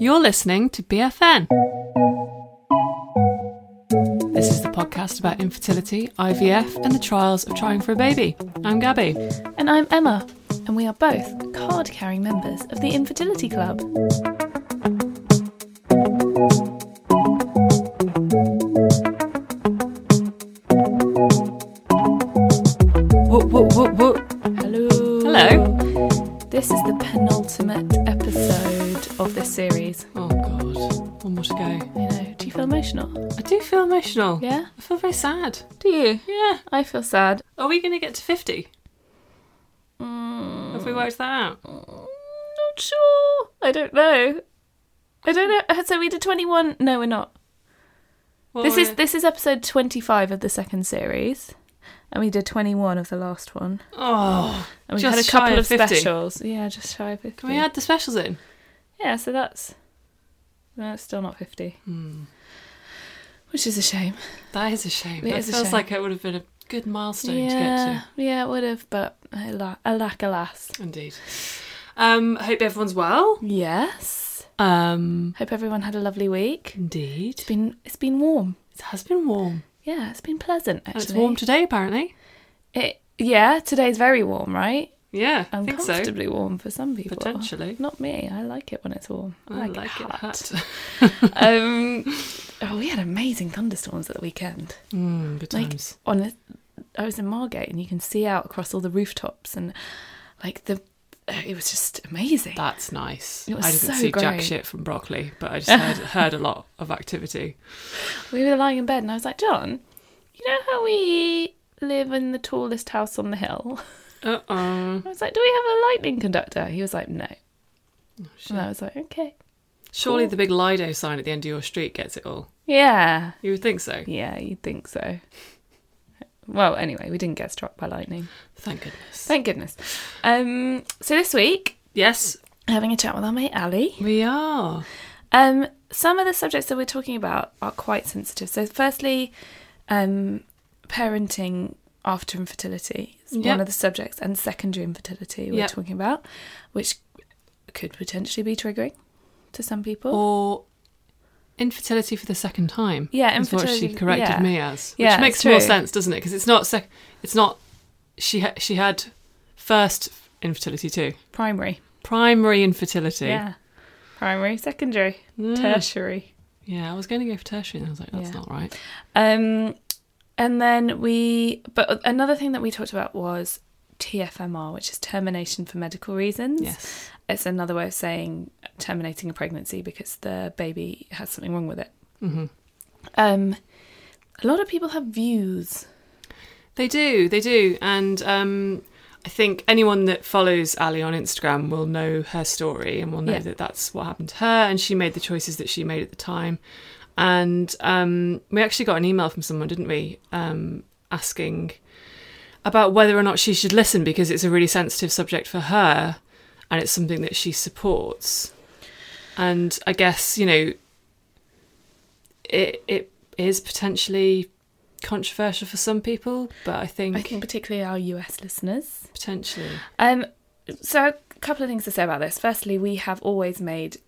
You're listening to BFN. This is the podcast about infertility, IVF, and the trials of trying for a baby. I'm Gabby. And I'm Emma, and we are both card carrying members of the Infertility Club. Emotional? I do feel emotional. Yeah? I feel very sad. Do you? Yeah. I feel sad. Are we going to get to 50? Mm, Have we worked that out? not sure. I don't know. I don't know. So we did 21. No, we're not. What this is we- this is episode 25 of the second series. And we did 21 of the last one. Oh, And we just had a couple of 50. specials. Yeah, just shy of 50. Can we add the specials in? Yeah, so that's no, it's still not fifty, Hmm. Which is a shame. That is a shame. It that feels shame. like it would have been a good milestone to get yeah, to. yeah, it would have, but ala- alack, alas. Indeed. Um, hope everyone's well. Yes. Um, Hope everyone had a lovely week. indeed. It's been it's been warm. It has been warm. Yeah, it's been pleasant And it's warm today, apparently. It yeah, today's very warm, right? Yeah, I think so. Uncomfortably warm for some people. Potentially. Not me. I like it when it's warm. I, I like, like it it hot. hot. um, oh, we had amazing thunderstorms at the weekend. mm, good like times. on a, I was in Margate and you can see out across all the rooftops and like the it was just amazing. That's nice. It was I didn't so see jack shit from Brockley, but I just heard, heard a lot of activity. We were lying in bed and I was like, John, you know how we live in the tallest house on the hill? Uh oh. I was like, do we have a lightning conductor? He was like, no. Oh, and I was like, okay. Surely Cool. the big Lido sign at the end of your street gets it all. Yeah. You would think so. Yeah, you'd think so. Well, anyway, we didn't get struck by lightning. Thank goodness. Thank goodness. Um, so this week, yes, having a chat with our mate Ali. we are. Um, some of the subjects that we're talking about are quite sensitive. So, firstly, um, parenting after infertility is Yep. one of the subjects, and secondary infertility we're Yep. talking about, which could potentially be triggering to some people. Or infertility for the second time. Yeah, is what she corrected yeah. me as. Which Yeah, makes more sense, doesn't it? Because it's not sec- it's not she ha- she had first infertility too. Primary. Primary infertility. Yeah. Primary, secondary, Mm. tertiary. Yeah, I was going to go for tertiary and I was like that's Yeah. not right. Um, and then we, but another thing that we talked about was TFMR, which is termination for medical reasons. Yes. It's another way of saying terminating a pregnancy because the baby has something wrong with it. Mhm. Um, a lot of people have views. They do, they do. And um, I think anyone that follows Ali on Instagram will know her story and will know Yeah. that that's what happened to her. And she made the choices that she made at the time. And um, we actually got an email from someone, didn't we, um, asking about whether or not she should listen because it's a really sensitive subject for her and it's something that she supports. And I guess, you know, it, it is potentially controversial for some people, but I think, I think particularly our US listeners. potentially. Um, so a couple of things to say about this. Firstly, we have always made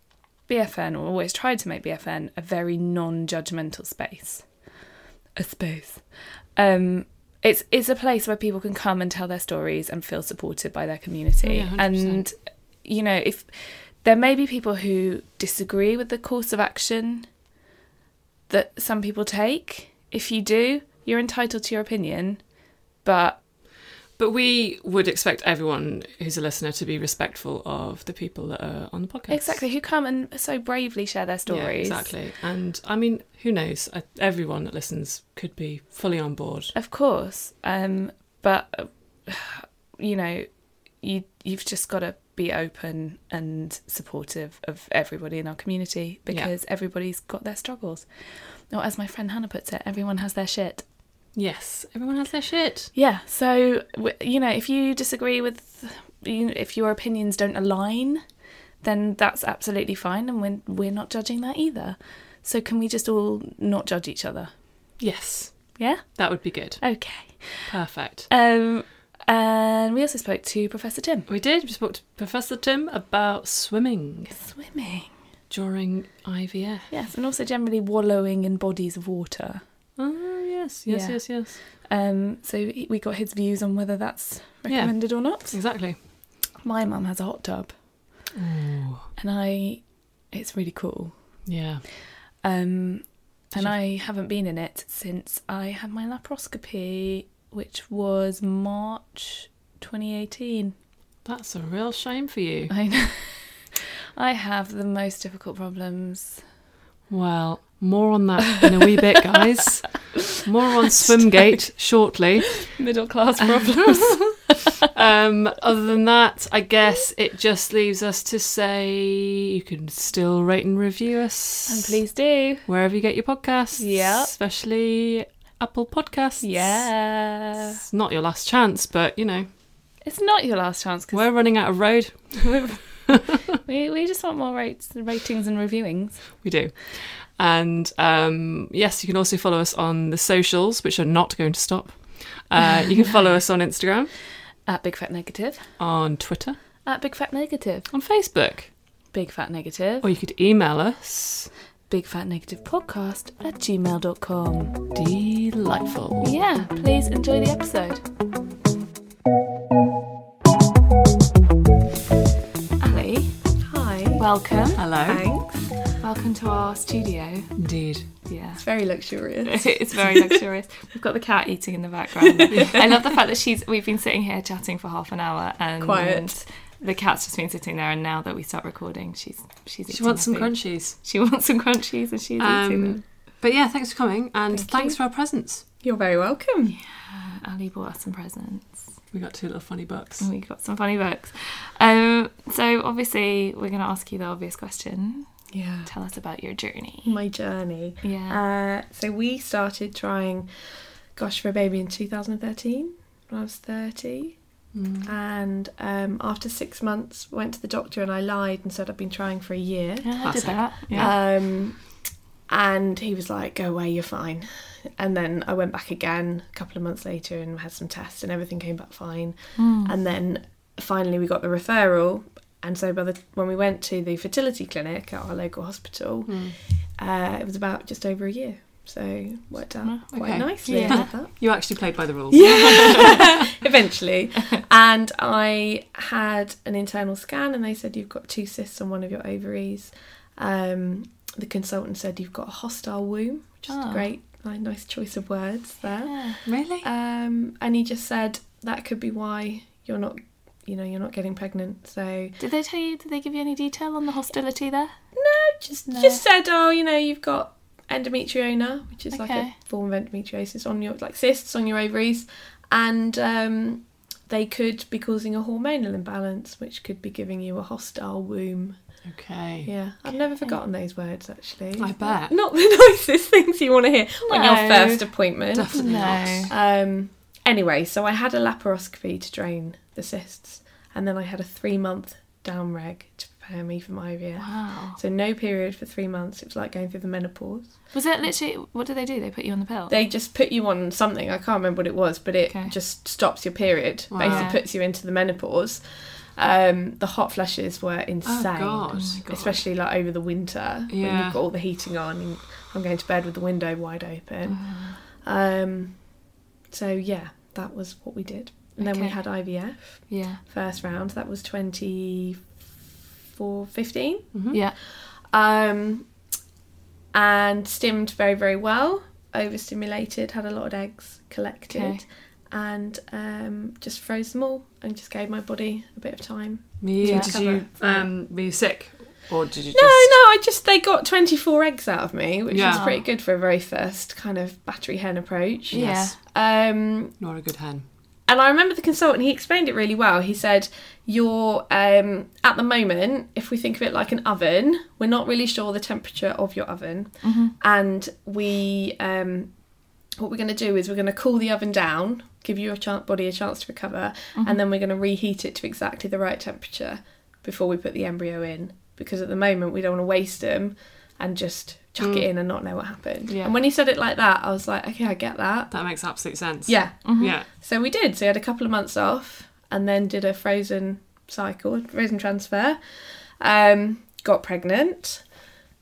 BFN, or always tried to make BFN, a very non-judgmental space. A space. Um, it's it's a place where people can come and tell their stories and feel supported by their community. Oh, yeah, and you know, if there may be people who disagree with the course of action that some people take, if you do, you're entitled to your opinion, but But we would expect everyone who's a listener to be respectful of the people that are on the podcast. exactly who come and so bravely share their stories. Yeah, exactly. And I mean, who knows? Everyone that listens could be fully on board. Of course, um, but you know, you you've just got to be open and supportive of everybody in our community because everybody's got their struggles. Or as my friend Hannah puts it, everyone has their shit. Yes, everyone has their shit. Yeah. So you know, if you disagree with, you if your opinions don't align, then that's absolutely fine, and we're we're not judging that either. So can we just all not judge each other? Yes, Yeah. that would be good. Okay. Perfect. Um, and we also spoke to Professor Tim. We did. We spoke to Professor Tim about swimming Swimming. during IVF. Yes, and also generally wallowing in bodies of water. Oh, yes, yes, Yeah. yes, yes. Um, so we got his views on whether that's Yeah. recommended or not. Exactly. My mum has a hot tub, Ooh, and I, it's really cool. yeah. Um, and you- I haven't been in it since I had my laparoscopy, which was March 2018. That's a real shame for you. I know. I have the most difficult problems. Well, more on that in a wee bit, guys. More on Swimgate shortly. Middle class problems. Um, other than that, I guess it just leaves us to say you can still rate and review us. and please do. wherever you get your podcasts. Yep. Especially Apple Podcasts. Yeah. It's not your last chance, but you know, It's not your last chance because we're running out of road. we, we just want more rates, ratings and reviewings. We do. And um, yes, you can also follow us on the socials, which are not going to stop. Uh, you can follow us on Instagram, At Big Fat Negative. on Twitter, At Big Fat Negative. on Facebook, Big Fat Negative. or you could email us. Big Fat Negative Podcast at gmail.com. Delightful. Yeah, please enjoy the episode. Ali, Hi. welcome. Hello. Thanks. Welcome to our studio. Indeed. Yeah. It's very luxurious. it's very luxurious. We've got the cat eating in the background. I love the fact that she's. We've been sitting here chatting for half an hour, and Quiet. The cat's just been sitting there, and now that we start recording, she's she's. She wants some food. crunchies. She wants some crunchies, and she's eating Um, them. but yeah, thanks for coming and Thank thanks you. for our presents. You're very welcome. Yeah. Ali bought us some presents. We got two little funny books. And we got some funny books. Um, so obviously, we're going to ask you the obvious question. Yeah. Tell us about your journey. My journey. Yeah. Uh, so we started trying Gosh for a Baby in 2013 when I was 30. And um, after six months, went to the doctor and I lied and said I'd been trying for a year. Yeah, I did that. Yeah. Um, and he was like, "Go away, you're fine." And then I went back again a couple of months later and had some tests, and everything came back fine. And then finally, we got the referral. And so, by the when we went to the fertility clinic at our local hospital, uh, it was about just over a year. So worked out quite okay. nicely. Yeah. That You actually played by the rules. Yeah. eventually. and I had an internal scan, and they said you've got two cysts on one of your ovaries. Um, the consultant said you've got a hostile womb, which is Oh. great. Like, nice choice of words there. Yeah. Really? Um, and he just said that could be why you're not, you know, you're not getting pregnant. So Did they tell you? Did they give you any detail on the hostility there? no, just No. just said, oh, you know, you've got endometrioma, which is like a form of endometriosis on your like cysts on your ovaries, and um, they could be causing a hormonal imbalance, which could be giving you a hostile womb. Okay. Yeah, I've never forgotten those words actually. I bet. Not the nicest things you want to hear on your first appointment. Definitely No. not. Um, anyway, so I had a laparoscopy to drain the cysts, and then I had a three month down reg to prepare me for my IVF. Wow. So no period for three months. It was like going through the menopause. Was that literally? What did they do? They put you on the pill. They just put you on something. I can't remember what it was, but it Okay. just stops your period. Wow. Basically, puts you into the menopause. Um, the hot flushes were insane, Oh God. especially like over the winter when you've got all the heating on. And I'm going to bed with the window wide open. Mm. Um, so yeah, that was what we did. And then we had IVF Yeah. first round. That was 24, 15. Yeah. Um, and stimmed very, very well. Overstimulated, had a lot of eggs collected, Okay. and um, just froze them all and just gave my body a bit of time. Yeah. did you um, were you sick, or did you just? No, no, I just they got 24 eggs out of me, which Yeah. was pretty good for a very first kind of battery hen approach. Yes. Um, Not a good hen. and I remember the consultant, he explained it really well. He said, You're um, at the moment, if we think of it like an oven, we're not really sure the temperature of your oven. And we, um, what we're going to do is we're going to cool the oven down, give your ch- body a chance to recover, and then we're going to reheat it to exactly the right temperature before we put the embryo in. Because at the moment, we don't want to waste them and just chuck it in and not know what happened. Yeah. And when he said it like that, I was like, okay, I get that. That makes absolute sense. Yeah. Yeah. So we did. So we had a couple of months off and then did a frozen cycle, frozen transfer. Um, got pregnant.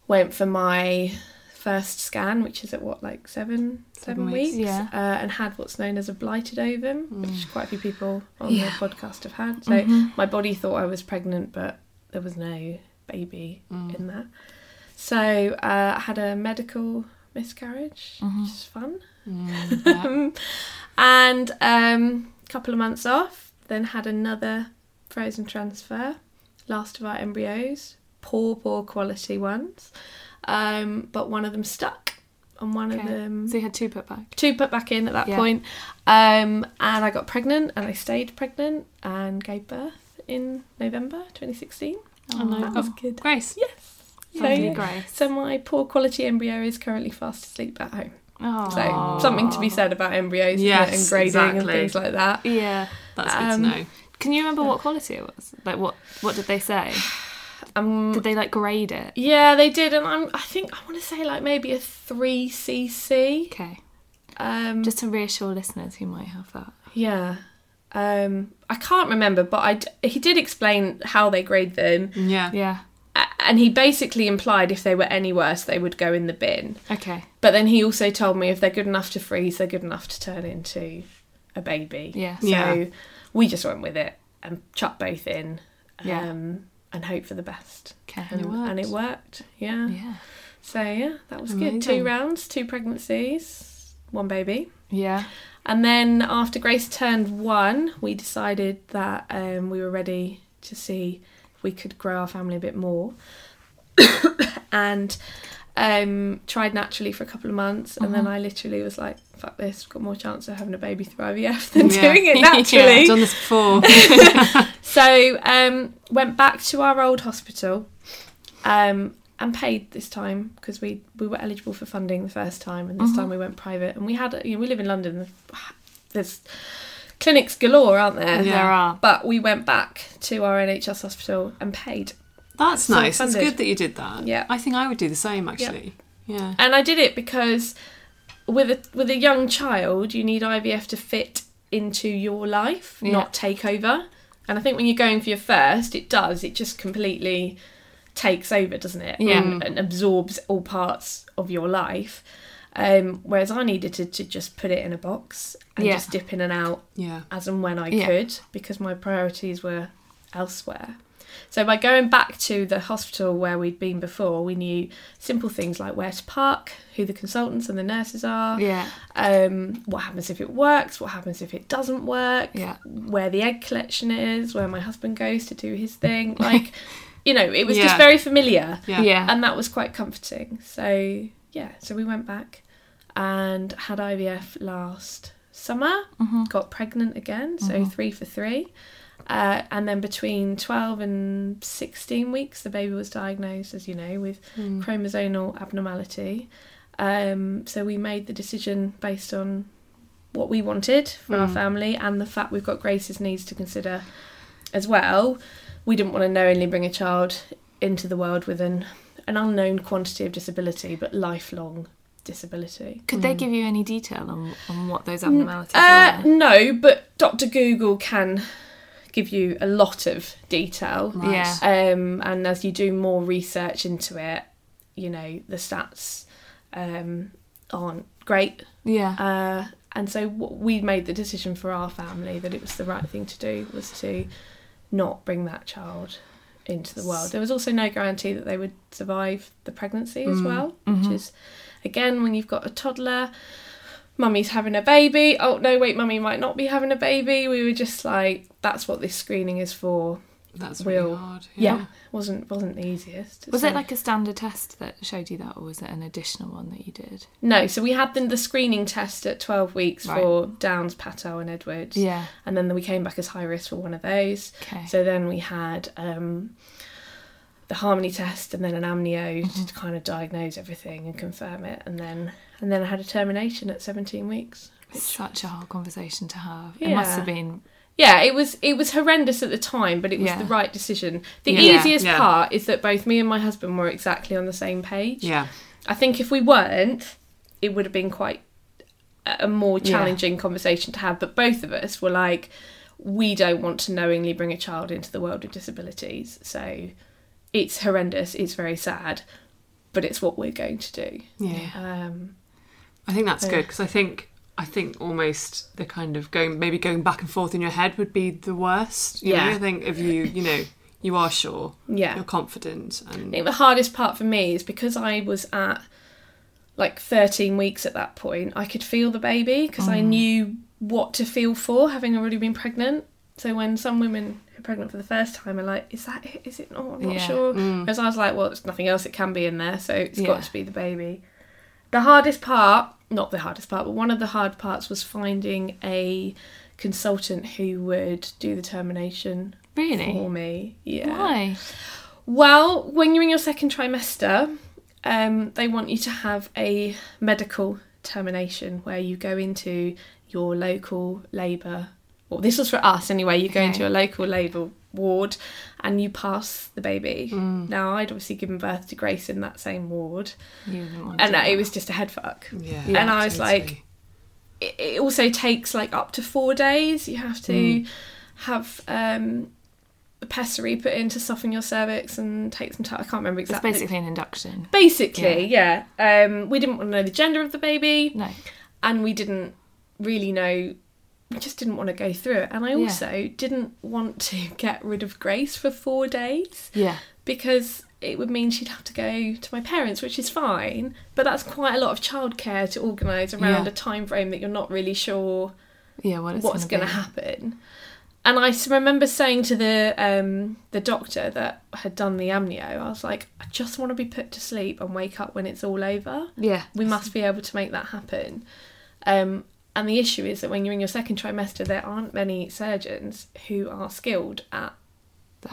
Went for my first scan, which is at what, like seven, seven, Seven weeks. weeks. Yeah. Uh, and had what's known as a blighted ovum, which quite a few people on Yeah. the podcast have had. So my body thought I was pregnant, but there was no baby in that. So uh, I had a medical miscarriage, which is fun. and um, a couple of months off, then had another frozen transfer. Last of our embryos, poor, poor quality ones, um, but one of them stuck, and one of them So you had two put back. two put back in at that Yeah. point. Um, and I got pregnant, and I stayed pregnant and gave birth in November 2016. Oh, no. That was Oh, good. Grace. Yes. So, Lovely Grace. so my poor quality embryo is currently fast asleep at home. Oh. So something to be said about embryos Yes, and grading and things like that. Yeah. That's good Um, to know. Can you remember what quality it was? Like what? What did they say? Um, Did they like grade it? yeah, they did, and I'm, I think I want to say like maybe a three CC. Okay. Um, Just to reassure listeners who might have that. yeah. Um, I can't remember, but I d- he did explain how they grade them, Yeah. Yeah. and he basically implied if they were any worse, they would go in the bin. Okay. But then he also told me if they're good enough to freeze, they're good enough to turn into a baby. Yeah. So Yeah. we just went with it and chucked both in. Yeah. Um, and hope for the best. Okay. And, and it worked. Yeah. Yeah. So yeah, that was good. Two rounds, two pregnancies, one baby. Yeah. And then after Grace turned one, we decided that um, we were ready to see if we could grow our family a bit more. and um, tried naturally for a couple of months, and then I literally was like, "Fuck this! Got more chance of having a baby through IVF than Yeah. doing it Yeah, naturally." I've done this before. So um, went back to our old hospital um, and paid this time because we we were eligible for funding the first time, and this Mm-hmm. time we went private. And we had you know we live in London. There's clinics galore, aren't there? Yeah. There are. But we went back to our NHS hospital and paid, That's nice. It's Self-funded. good that you did that. Yeah. I think I would do the same actually. Yeah. and I did it because with a with a young child, you need IVF to fit into your life, Yeah. not take over. And I think when you're going for your first, it does. It just completely takes over, doesn't it? Yeah. And, and absorbs all parts of your life. Um, whereas I needed to, to just put it in a box and Yeah. just dip in and out Yeah. as and when I Yeah. could because my priorities were elsewhere. So by going back to the hospital where we'd been before, we knew simple things like where to park, who the consultants and the nurses are, Yeah. um, what happens if it works, what happens if it doesn't work, Yeah. where the egg collection is, where my husband goes to do his thing. Like, you know, it was Yeah. just very familiar Yeah. Yeah. and that was quite comforting. So yeah, so we went back and had IVF last summer. Got pregnant again, so three for three. Uh, and then between 12 and 16 weeks, the baby was diagnosed, as you know, with chromosomal abnormality. Um, so we made the decision based on what we wanted for our family and the fact we've got Grace's needs to consider as well. We didn't want to knowingly bring a child into the world with an, an unknown quantity of disability, but lifelong disability. Could they give you any detail on, on what those Uh, abnormalities were? no, but Dr. Google can give you a lot of detail. Yeah. Um, and as you do more research into it, you know, the stats um, aren't great. Yeah. Uh, and so what we made the decision for our family that it was the right thing to do was to not bring that child into the world. There was also no guarantee that they would survive the pregnancy as mm, well, which mm-hmm. is again when you've got a toddler, mummy's having a baby. Oh no, wait, mummy might not be having a baby. We were just like, that's what this screening is for. That's really Will hard. Yeah, wasn't wasn't the easiest. Was So- it like a standard test that showed you that, or was it an additional one that you did? no? So we had the, the screening test at twelve weeks Right. for Downs, Patau, and Edwards. Yeah. and then we came back as high risk for one of those. Okay. So then we had um, the harmony test and then an amnio Mm-hmm. to kind of diagnose everything and confirm it, and then and then I had a termination at seventeen weeks. It's such a hard conversation to have. It must have been. Yeah, it was it was horrendous at the time, but it was Yeah. the right decision. The Yeah. easiest Yeah. part is that both me and my husband were exactly on the same page. Yeah. I think if we weren't, it would have been quite a more challenging conversation to have. But both of us were like, we don't want to knowingly bring a child into the world with disabilities. So it's horrendous, it's very sad, but it's what we're going to do. Yeah. Um, I think that's good because I think I think almost the kind of going maybe going back and forth in your head would be the worst. You Yeah. know? I think if you you know you are sure, Yeah. you're confident, And... I think the hardest part for me is because I was at like 13 weeks at that point, I could feel the baby because I oh. knew what to feel for having already been pregnant. So when some women who are pregnant for the first time are like, is that it? Is it not? I'm not Yeah. sure. Mm. Whereas I was like, well, there's nothing else it can be in there, so it's Yeah. got to be the baby. The hardest part, not the hardest part, but one of the hard parts was finding a consultant who would do the termination Really? for me. Yeah. Why? Well, when you're in your second trimester, um, they want you to have a medical termination where you go into your local labour. Well, this was for us anyway. You go Okay. into your local labour ward and you pass the baby. Now, I'd obviously given birth to Grace in that same ward, You didn't want to and do it was just a head fuck. yeah, and I was totally. like, it, it also takes like up to four days. You have to have um, a pessary put in to soften your cervix and take some time. I can't remember exactly. It's basically an induction. Basically, yeah. Um, we didn't want to know the gender of the baby, No. and we didn't really know. We just didn't want to go through it, and I Yeah. also didn't want to get rid of Grace for four days Yeah. because it would mean she'd have to go to my parents, which is fine, but that's quite a lot of childcare to organise around Yeah. a time frame that you're not really sure Yeah. What it's what's going going to happen. And I remember saying to the um, the doctor that had done the amnio, I was like, I just want to be put to sleep and wake up when it's all over. Yeah. We must be able to make that happen. Um, and the issue is that when you're in your second trimester, there aren't many surgeons who are skilled at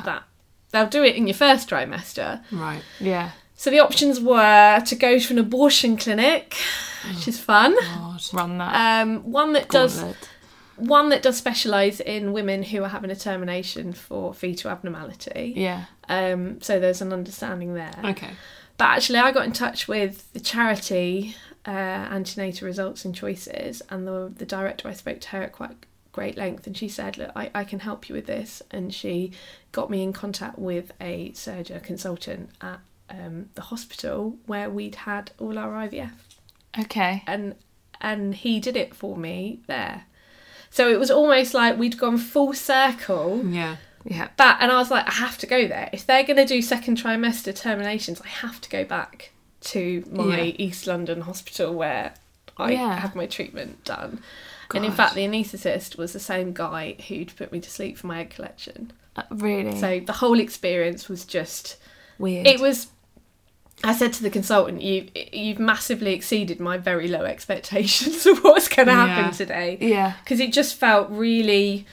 that. They'll do it in your first trimester. right. Yeah. So the options were to go to an abortion clinic, which is fun. God. Run that. Um, one that does one that does specialise in women who are having a termination for fetal abnormality. Yeah. Um, so there's an understanding there. Okay. But actually, I got in touch with the charity uh, Antenatal Results and Choices, and the the director I spoke to her at quite great length, and she said, "Look, I, I can help you with this," and she got me in contact with a surgeon consultant at um, the hospital where we'd had all our IVF Okay. and and he did it for me there. So it was almost like we'd gone full circle. Yeah. Yeah. But and I was like, I have to go there. If they're going to do second trimester terminations, I have to go back to my Yeah. East London hospital where I Yeah. had my treatment done. And in fact, the anaesthetist was the same guy who'd put me to sleep for my egg collection. Uh, really. So the whole experience was just weird. it was. I said to the consultant, "You you've massively exceeded my very low expectations of what's going to Yeah. happen today." Yeah. because it just felt really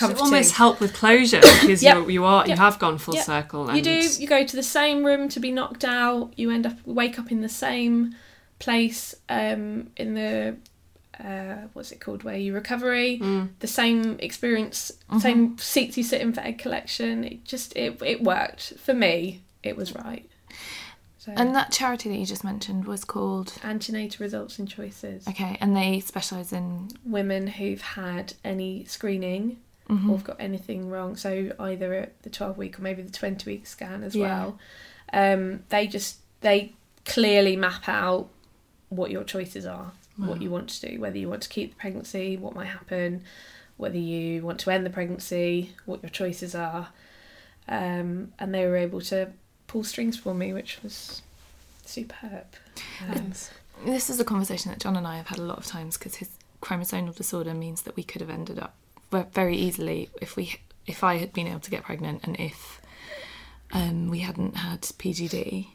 So almost help with closure because Yep. you you are you have gone full Yep. circle. And You do. You go to the same room to be knocked out. You end up wake up in the same place um, in the uh, what's it called where you recovery. Mm. The same experience, Mm-hmm. same seats you sit in for egg collection. It just it it worked for me. It was right. So, And that charity that you just mentioned was called. antenatal results and choices. Okay, and they specialise in. Women who've had any screening Mm-hmm. or have got anything wrong, so either at the 12 week or maybe the 20 week scan as Yeah. well, um, they just they clearly map out what your choices are. what you want to do, whether you want to keep the pregnancy, what might happen, whether you want to end the pregnancy, what your choices are. Um, and they were able to pull strings for me, which was superb. Um, This is a conversation that John and I have had a lot of times because his chromosomal disorder means that we could have ended up very easily if we if I had been able to get pregnant and if um, we hadn't had PGD,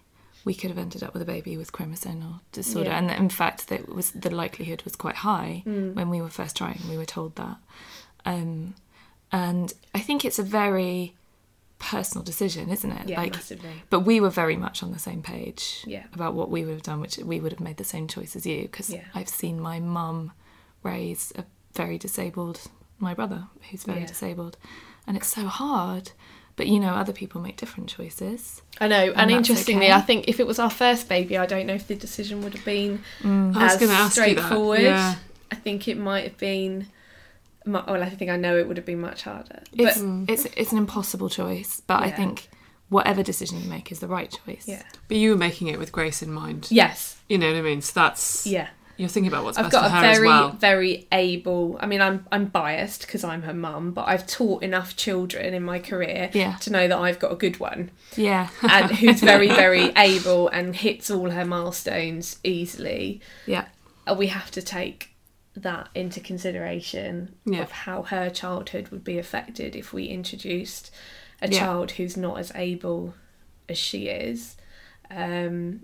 we could have ended up with a baby with chromosomal disorder. Yeah. And in fact, that was the likelihood was quite high when we were first trying. We were told that, um, and I think it's a very personal decision, isn't it? Yeah, massively. But we were very much on the same page Yeah. about what we would have done, which we would have made the same choice as you, because Yeah. I've seen my mum raise a very disabled, my brother, who's very Yeah. disabled, and it's so hard. But you know, other people make different choices. I know, and, that's interestingly, okay. I think if it was our first baby, I don't know if the decision would have been Mm. I was as ask you that, straightforward. yeah. I think it might have been. Well, I think I know it would have been much harder. It's but it's it's an impossible choice, but I think whatever decision you make is the right choice. yeah, But you were making it with Grace in mind. yes, You know what I mean? So that's yeah. You're thinking about what's I've best got for a her very, as well. very able. I mean, I'm I'm biased because I'm her mum, but I've taught enough children in my career Yeah. to know that I've got a good one, Yeah. and who's very, very able and hits all her milestones easily. yeah. Uh, we have to take that into consideration Yeah. of how her childhood would be affected if we introduced a Yeah. child who's not as able as she is um,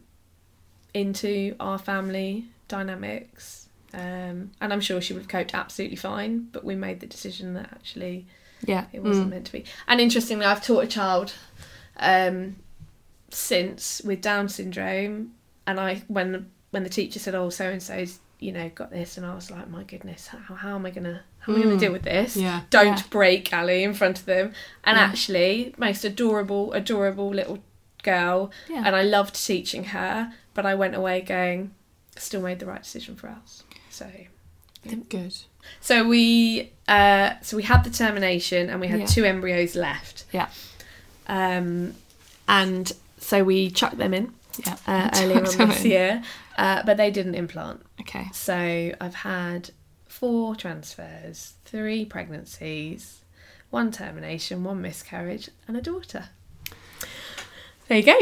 into our family dynamics. Um, and I'm sure she would have coped absolutely fine, but we made the decision that actually Yeah. it wasn't meant to be. And interestingly, I've taught a child um, since with Down syndrome, and I when when the teacher said, "Oh, so and so's you know got this," and I was like, "My goodness, how, how am I gonna how am I gonna deal with this? Yeah. Don't Yeah. break Ali in front of them." And Yeah. actually, most adorable, adorable little girl, and I loved teaching her. But I went away going, still made the right decision for us. So Good. so we uh, so we had the termination and we had Yeah. two embryos left. Yeah. Um, and so we chucked them in Yeah. uh, earlier on this in. year, uh, but they didn't implant. Okay. So I've had four transfers, three pregnancies, one termination, one miscarriage, and a daughter. There you go.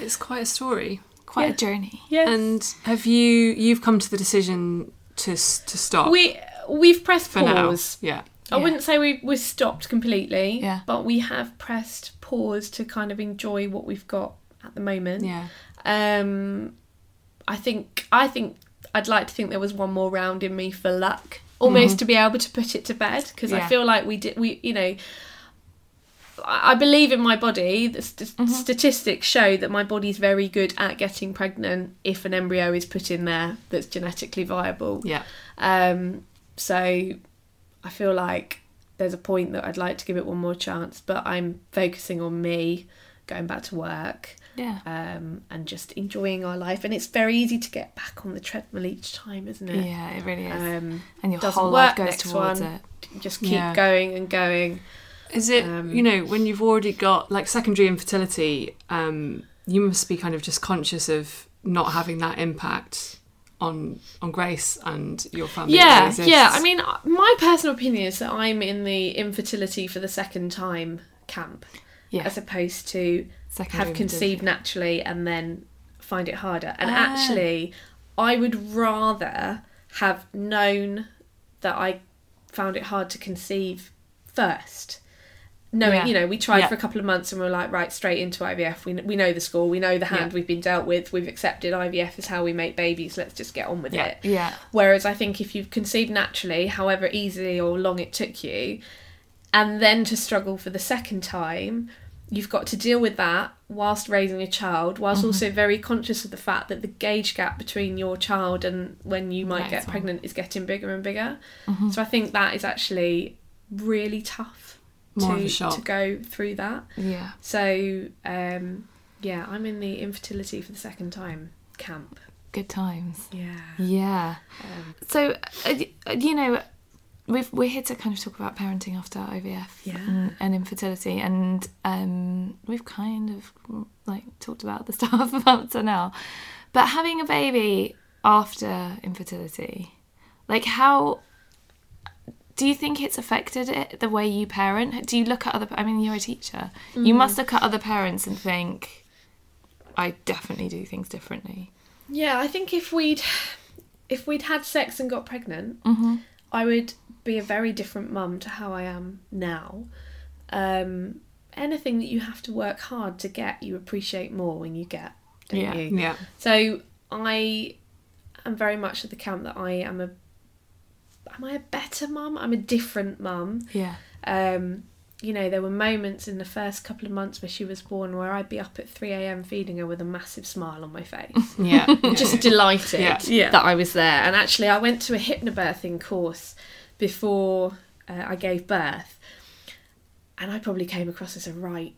It's quite a story. Quite Yeah. a journey. Yes. And have you you've come to the decision to to stop we we've pressed for pause. now? Yeah. I Yeah. wouldn't say we we're stopped completely, Yeah. but we have pressed pause to kind of enjoy what we've got at the moment. Yeah. Um, I think I think I'd like to think there was one more round in me for luck, almost to be able to put it to bed because I feel like we did we you know. I believe in my body. The st- statistics show that my body's very good at getting pregnant if an embryo is put in there that's genetically viable. Yeah. Um, so I feel like there's a point that I'd like to give it one more chance, but I'm focusing on me, going back to work, Yeah. um, and just enjoying our life. And it's very easy to get back on the treadmill each time, isn't it? Yeah, it really is. Um, and your whole life goes towards one. it. Just keep Yeah. going and going. Is it Um, you know when you've already got like secondary infertility, um, you must be kind of just conscious of not having that impact on on Grace and your family. Yeah, yeah. I mean, uh, my personal opinion is that I'm in the infertility for the second time camp, Yeah. as opposed to Secondary have conceived naturally and then find it harder. And Ah. actually, I would rather have known that I found it hard to conceive first. Knowing, Yeah. you know, we tried Yeah. for a couple of months and we are like, right, straight into IVF. We, we know the score, we know the hand Yeah. we've been dealt with, we've accepted IVF is how we make babies, let's just get on with it. Yeah. Whereas I think if you've conceived naturally, however easily or long it took you, and then to struggle for the second time, you've got to deal with that whilst raising a child, whilst Mm-hmm. also very conscious of the fact that the gauge gap between your child and when you might get. Mm-hmm. pregnant is getting bigger and bigger. So I think that is actually really tough More of to, to go through that. Yeah. So um, yeah, I'm in the infertility for the second time camp. Good times. Yeah. Yeah. Um, So, uh, uh, you know, we've, we're here to kind of talk about parenting after IVF Yeah. and, and infertility, and um, we've kind of like talked about the stuff up to now. But having a baby after infertility, like how do you think it's affected it the way you parent? Do you look at other? I mean, you're a teacher. You must look at other parents and think, I definitely do things differently. Yeah, I think if we'd if we'd had sex and got pregnant, Mm-hmm. I would be a very different mum to how I am now. Um, anything that you have to work hard to get, you appreciate more when you get, don't Yeah. you? Yeah. So I am very much of the camp that I am a. Am I a better mum? I'm a different mum. Yeah. Um, you know, there were moments in the first couple of months where she was born where I'd be up at 3 a.m. feeding her with a massive smile on my face Yeah. just delighted Yeah. Yeah. that I was there. And actually, I went to a hypnobirthing course before uh, I gave birth, and I probably came across as a right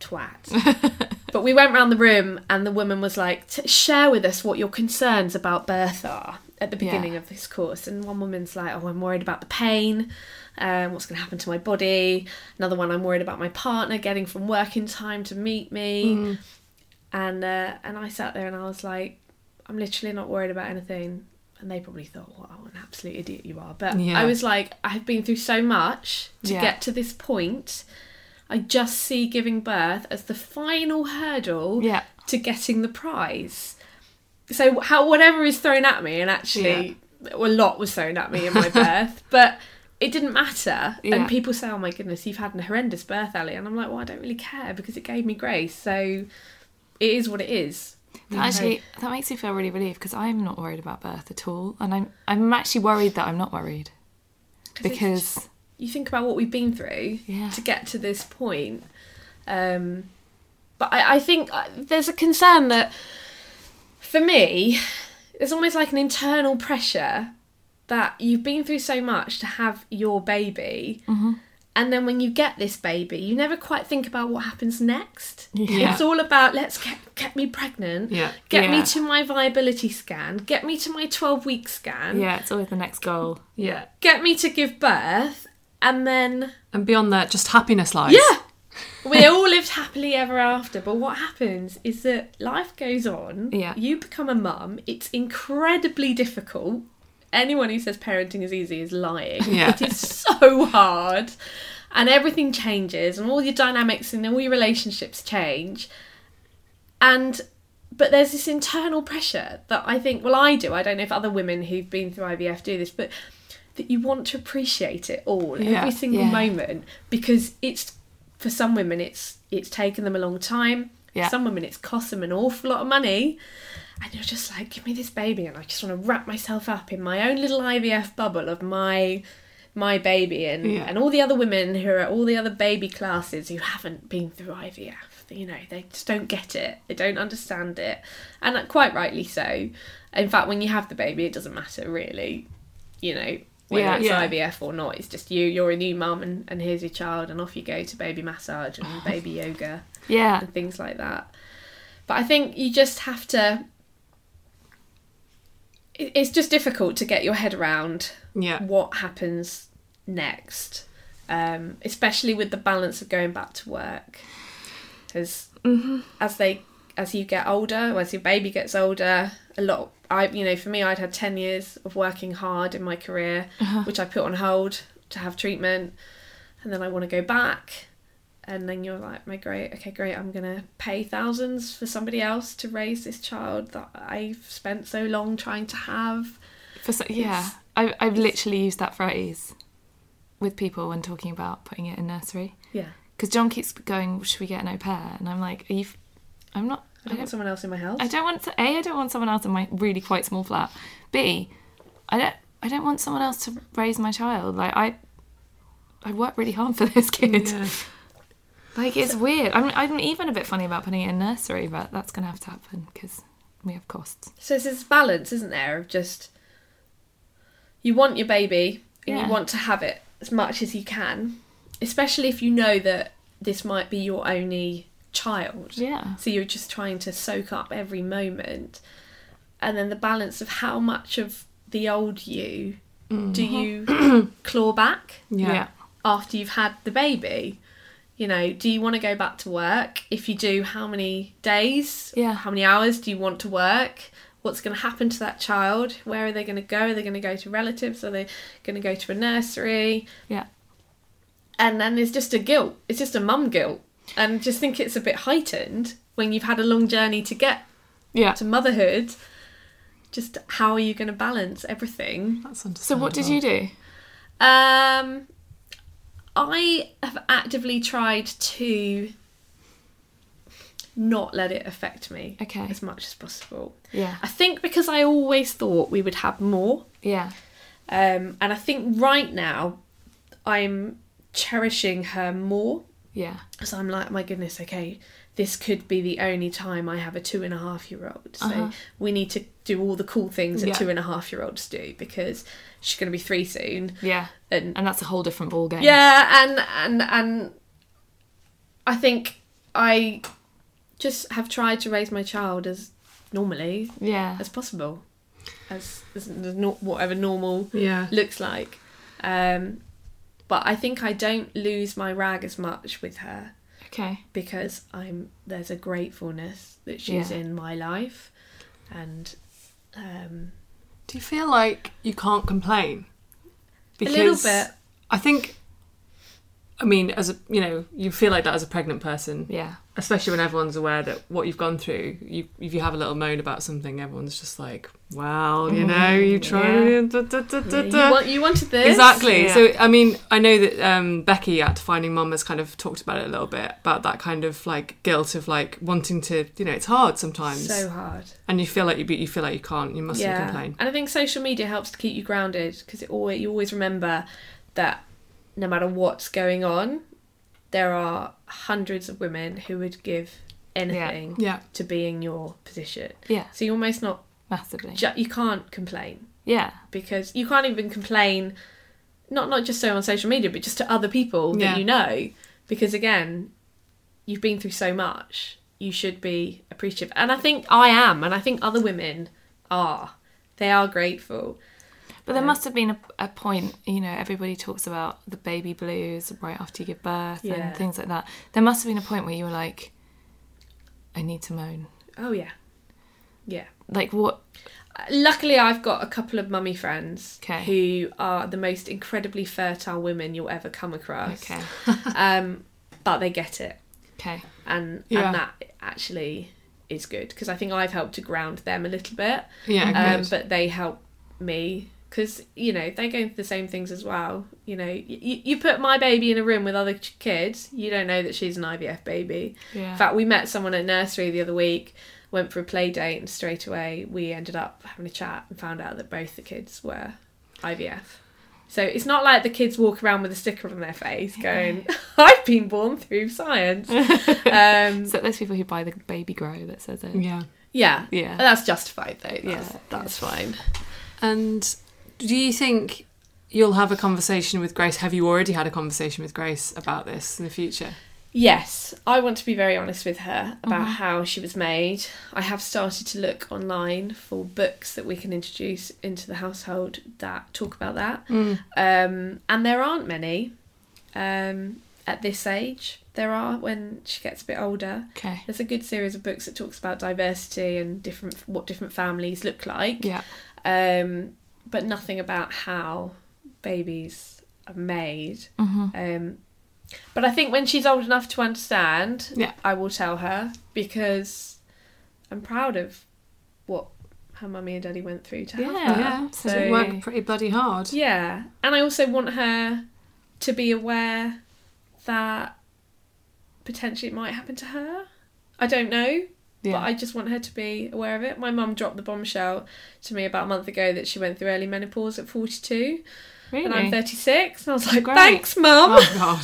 twat. but we went round the room, and the woman was like, "T- "Share with us what your concerns about birth are." At the Yeah. beginning of this course, and one woman's like, "Oh, I'm worried about the pain. Um, what's going to happen to my body?" Another one, I'm worried about my partner getting from work in time to meet me. And uh, and I sat there and I was like, I'm literally not worried about anything. And they probably thought, what an absolute idiot you are. But Yeah. I was like, I've been through so much to Yeah. get to this point. I just see giving birth as the final hurdle Yeah. to getting the prize. So how whatever is thrown at me, and actually well, a lot was thrown at me in my birth, but it didn't matter. Yeah. And people say, "Oh my goodness, you've had an horrendous birth, Ali," and I'm like, "Well, I don't really care because it gave me grace." So it is what it is. That Actually, that makes me feel really relieved because I'm not worried about birth at all, and I'm I'm actually worried that I'm not worried because you think about what we've been through Yeah. to get to this point. Um, but I, I think uh, there's a concern that, for me, there's almost like an internal pressure that you've been through so much to have your baby. Mm-hmm. And then when you get this baby, you never quite think about what happens next. Yeah. It's all about let's get, get me pregnant, Yeah. get me to my viability scan, get me to my 12 week scan, yeah, it's always the next goal. Yeah. get me to give birth, and then And beyond that, just happiness lies. yeah. We all lived happily ever after, but what happens is that life goes on. Yeah. You become a mum. It's incredibly difficult. Anyone who says parenting is easy is lying. Yeah. It is so hard. And everything changes and all your dynamics and all your relationships change. And but there's this internal pressure that I think well I do. I don't know if other women who've been through IVF do this, but that you want to appreciate it all, Yeah. every single Yeah. moment, because it's for some women it's it's taken them a long time. Yeah. Some women it's cost them an awful lot of money. And you're just like, give me this baby, and I just want to wrap myself up in my own little IVF bubble of my my baby and Yeah. and all the other women who are at all the other baby classes who haven't been through IVF. You know, they just don't get it. They don't understand it, and uh, quite rightly so. In fact, when you have the baby, it doesn't matter really. You know, whether Yeah. it's Yeah. IVF or not, it's just you. You're a new mum, and, and here's your child, and off you go to baby massage and baby yoga Yeah, and things like that. But I think you just have to. It's just difficult to get your head around Yeah. what happens next, um, especially with the balance of going back to work. Because as they, as you get older, as your baby gets older, a lot. I, you know, for me, I'd had ten years of working hard in my career, uh-huh. which I put on hold to have treatment, and then I want to go back. And then you're like, my great, okay, great. I'm gonna pay thousands for somebody else to raise this child that I've spent so long trying to have. for so, yeah. I, I've literally used that phrase with people when talking about putting it in nursery Yeah, because John keeps going, "Should we get an au pair?" And I'm like, "Are you? I'm not. I don't want someone else in my house. I don't want to. A. I don't want someone else in my really quite small flat. B. I don't. I don't want someone else to raise my child. Like I. I work really hard for this kid. Yeah. Like it's weird. I'm. I'm even a bit funny about putting it in nursery, but that's gonna have to happen because we have costs. So there's this balance, isn't there, of just you want your baby and Yeah. you want to have it as much as you can, especially if you know that this might be your only child. Yeah. So you're just trying to soak up every moment. And then the balance of how much of the old you mm-hmm. do you claw back Yeah. after you've had the baby? You know, do you want to go back to work? If you do, how many days? Yeah. How many hours do you want to work? what's going to happen to that child where are they going to go are they going to go to relatives are they going to go to a nursery Yeah. and then there's just a guilt it's just a mum guilt and just think it's a bit heightened when you've had a long journey to get Yeah. to motherhood just how are you going to balance everything That's So what did you do? um i have actively tried to not let it affect me Okay. as much as possible Yeah. i think because i always thought we would have more Yeah. um and i think right now i'm cherishing her more Yeah. so I'm like, my goodness, okay, this could be the only time I have a two and a half year old. So we need to do all the cool things that Yeah. two and a half year olds do because she's going to be three soon. Yeah. And And that's a whole different ball game. yeah, and and and I think I just have tried to raise my child as normally Yeah. as possible, as, as, as no, whatever normal Yeah. looks like. Um, but I think I don't lose my rag as much with her Okay. because I'm there's a gratefulness that she's Yeah. in my life, and um, Do you feel like you can't complain? a little bit. I think. I mean, as a you know, you feel like that as a pregnant person, Yeah. especially when everyone's aware that what you've gone through. You, if you have a little moan about something, everyone's just like, "Well, you know, you tried." da, da, da, da, You, da." want, you wanted this Exactly. Yeah. So I mean, I know that um, Becky at Finding Mum has kind of talked about it a little bit about that kind of like guilt of like wanting to, you know, it's hard sometimes, So hard. and you feel like you you feel like you can't, you mustn't yeah, complain. and I think social media helps to keep you grounded because it always you always remember that no matter what's going on, there are hundreds of women who would give anything Yeah. to be in your position. Yeah. So you're almost not Massively. ju- you can't complain Yeah. because you can't even complain not not just so on social media but just to other people Yeah. that you know because again you've been through so much you should be appreciative and i think i am and i think other women are they are grateful But there must have been a, a point, you know, everybody talks about the baby blues right after you give birth Yeah. and things like that. There must have been a point where you were like, I need to moan. oh yeah yeah Like, what? luckily i've got a couple of mummy friends Okay. who are the most incredibly fertile women you'll ever come across Okay. um but they get it Okay. and Yeah. and that actually is good because I think I've helped to ground them a little bit. Yeah, um, but they help me because you know they're going through the same things as well. You know, you, you put my baby in a room with other kids, you don't know that she's an IVF baby. Yeah. In fact, we met someone at nursery the other week, went for a play date, and straight away we ended up having a chat and found out that both the kids were IVF. So it's not like the kids walk around with a sticker on their face going, "I've been born through science." um, So there's people who buy the baby grow that says it. Yeah. yeah, Yeah. that's justified though. That's, Yeah, that's fine. And do you think you'll have a conversation with Grace? Have you already had a conversation with Grace about this in the future? Yes, I want to be very honest with her about how she was made. I have started to look online for books that we can introduce into the household that talk about that. Um, and there aren't many um, at this age. There are when she gets a bit older. Okay. There's a good series of books that talks about diversity and different what different families look like. Yeah. Um, but nothing about how babies are made. Um, but I think when she's old enough to understand, Yeah. I will tell her because I'm proud of what her mummy and daddy went through to have her. Yeah. so- So work pretty bloody hard. Yeah, and I also want her to be aware that potentially it might happen to her. I don't know, Yeah. but I just want her to be aware of it. My mum dropped the bombshell to me about a month ago that she went through early menopause at 42, Really? and I'm 36. And I was like, Great. thanks, mum. Oh.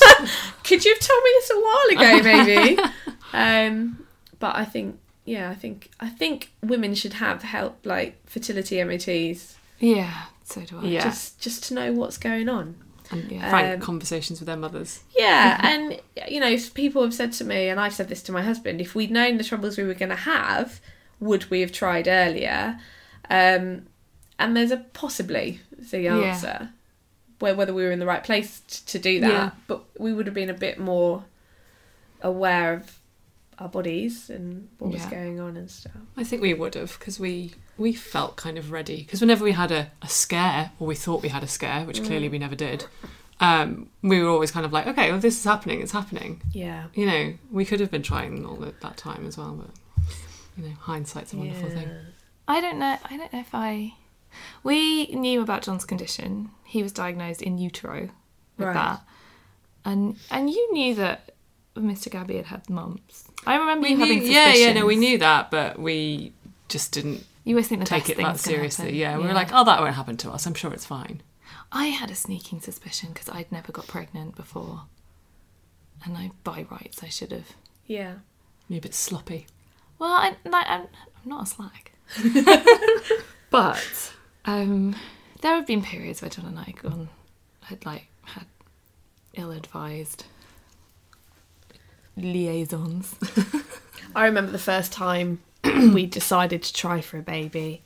Could you have told me this a while ago, maybe? um, but I think, yeah, I think I think women should have help like fertility MOTs, Yeah. So do I. Yeah. just just to know what's going on. And yeah. Frank Um, conversations with their mothers. Yeah, and you know, people have said to me, and I've said this to my husband, if we'd known the troubles we were going to have, would we have tried earlier? Um, and there's a possibly the Yeah. answer, where whether we were in the right place t- to do that, Yeah. but we would have been a bit more aware of our bodies and what was Yeah. going on and stuff. I think we would have because we we felt kind of ready because whenever we had a, a scare or we thought we had a scare, which clearly we never did, um, we were always kind of like, okay, well this is happening, it's happening. Yeah. You know, we could have been trying all at that time as well, but you know, hindsight's a wonderful thing. I don't know. I don't know if I. We knew about John's condition. He was diagnosed in utero with Right. that, and and you knew that Mr. Gabby had had mumps. I remember We you knew, having yeah, yeah, no, we knew that, but we just didn't You always think the take best it that seriously. happen. Yeah, we were like, oh, that won't happen to us. I'm sure it's fine. I had a sneaking suspicion because I'd never got pregnant before, and I by rights I should have. Yeah. Maybe a bit sloppy. Well, I, like, I'm, I'm not a slag. but um, there have been periods where John and I gone, had like had ill-advised liaisons. I remember the first time we decided to try for a baby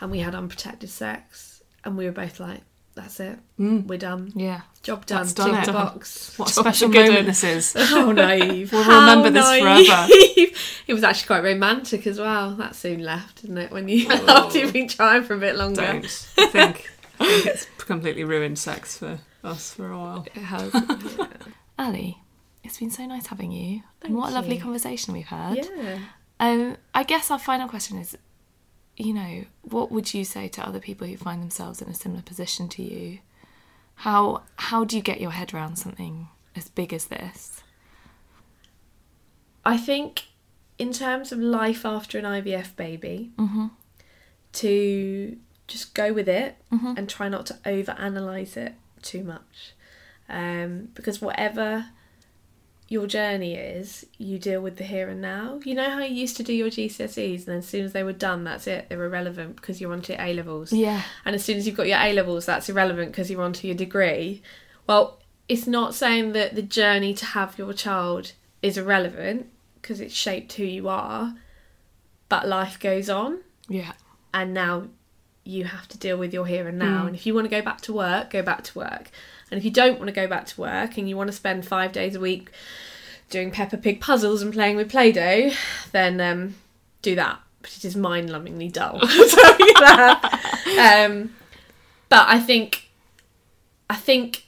and we had unprotected sex and we were both like, that's it. Mm. We're done. yeah. Job done. That's done Tick the box. What a Job special done. moment this is. How naive. We'll How remember this forever. It was actually quite romantic as well. That soon left, didn't it? When you oh. after you've been trying for a bit longer. Don't. I think, I think it's completely ruined sex for us for a while. It has. Ali, it's been so nice having you. and what a lovely conversation we've had. Yeah. Um, I guess our final question is, you know, what would you say to other people who find themselves in a similar position to you? How how do you get your head around something as big as this? I think in terms of life after an IVF baby, to just go with it and try not to overanalyze it too much. Um, because whatever your journey is, you deal with the here and now. You know how you used to do your GCSEs, and then as soon as they were done, that's it. They're irrelevant because you're onto your A levels. Yeah. And as soon as you've got your A levels, that's irrelevant because you're onto your degree. Well, it's not saying that the journey to have your child is irrelevant because it's shaped who you are, but life goes on, Yeah. and now you have to deal with your here and now. Mm. And if you want to go back to work, go back to work. And if you don't want to go back to work and you want to spend five days a week doing Peppa Pig puzzles and playing with Play Doh, then um, do that. But it is mind numbingly dull. I'll tell you that. Um, but I think, I think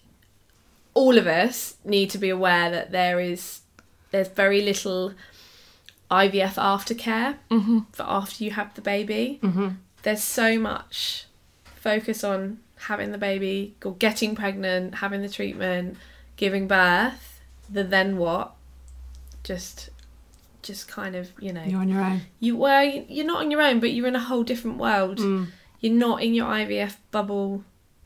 all of us need to be aware that there is, there's very little IVF aftercare for after you have the baby. Mm-hmm. There's so much focus on having the baby, or getting pregnant, having the treatment, giving birth. The then what? Just, just kind of you know You're on your own. you you- you're not on your own, but you're in a whole different world. You're not in your IVF bubble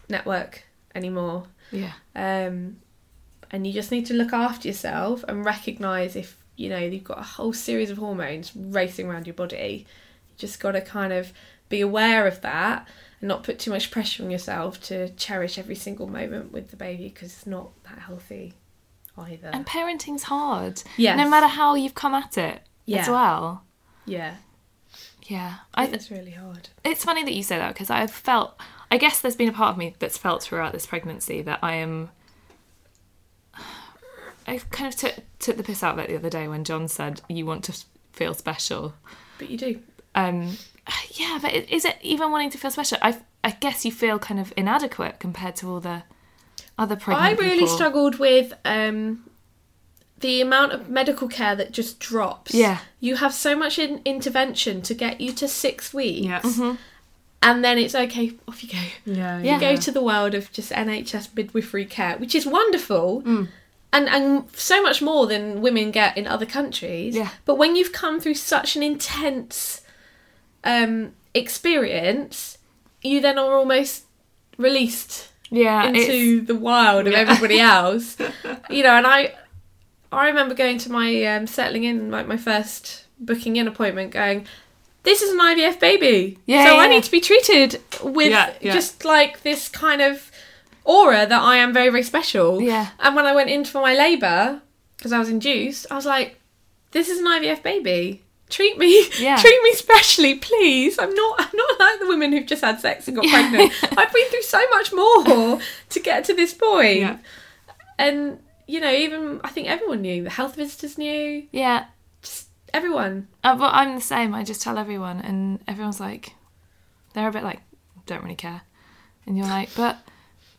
network anymore Yeah. um, and you just need to look after yourself and recognize if you know you've got a whole series of hormones racing around your body you just got to kind of be aware of that and not put too much pressure on yourself to cherish every single moment with the baby because it's not that healthy either And parenting's hard. Yeah. No matter how you've come at it as Yeah. well. yeah Yeah. I it's really hard it's funny that you say that because I've felt I guess there's been a part of me that's felt throughout this pregnancy that I am I kind of took took the piss out of it the other day when John said you want to feel special. but you do Um yeah, but is it even wanting to feel special? I I guess you feel kind of inadequate compared to all the other pregnant I really people. struggled with um, the amount of medical care that just drops. Yeah. You have so much in- intervention to get you to six weeks. Yeah. And then it's okay, off you go. Yeah. Yeah. You go to the world of just NHS midwifery care, which is wonderful. Mm. And, and so much more than women get in other countries. Yeah. But when you've come through such an intense um, experience, you then are almost released Yeah, into the wild of everybody else. You know, and I I remember going to my um, settling in, like my first booking in appointment, going, "This is an IVF baby, Yeah, so I need to be treated with Yeah, yeah. just like this kind of aura that I am very very special." Yeah. And when I went in for my labour, because I was induced, I was like, "This is an IVF baby." Treat me, Yeah. treat me specially, please. I'm not, I'm not like the women who've just had sex and got pregnant. I've been through so much more to get to this point Yeah. and you know even i think everyone knew the health visitors knew yeah. Just everyone. Uh, but I'm the same. I just tell everyone, and everyone's like, they're a bit like, don't really care, and you're like, but,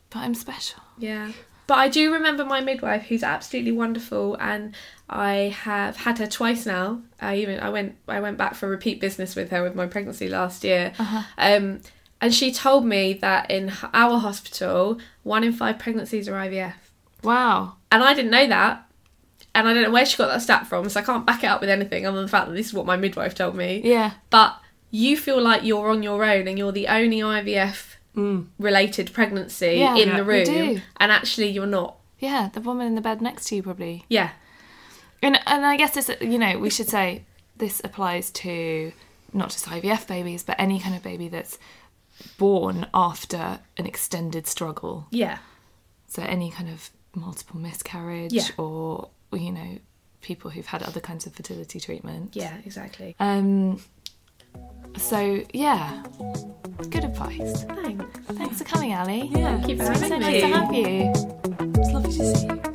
but I'm special. Yeah. But I do remember my midwife, who's absolutely wonderful, and I have had her twice now. I even I went I went back for repeat business with her with my pregnancy last year, um, and she told me that in our hospital, one in five pregnancies are IVF, Wow. and I didn't know that, and I don't know where she got that stat from, so I can't back it up with anything other than the fact that this is what my midwife told me. Yeah. But you feel like you're on your own, and you're the only IVF related pregnancy Yeah, in the room, and actually you're not. Yeah, the woman in the bed next to you probably. Yeah. And and I guess this, you know, we should say this applies to not just IVF babies, but any kind of baby that's born after an extended struggle. Yeah. So any kind of multiple miscarriage Yeah. or you know people who've had other kinds of fertility treatment. Yeah, exactly. Um. So yeah, good advice. Thanks. Thanks for coming, Ali. Yeah, thank you for so having nice to have you. It's lovely to see you.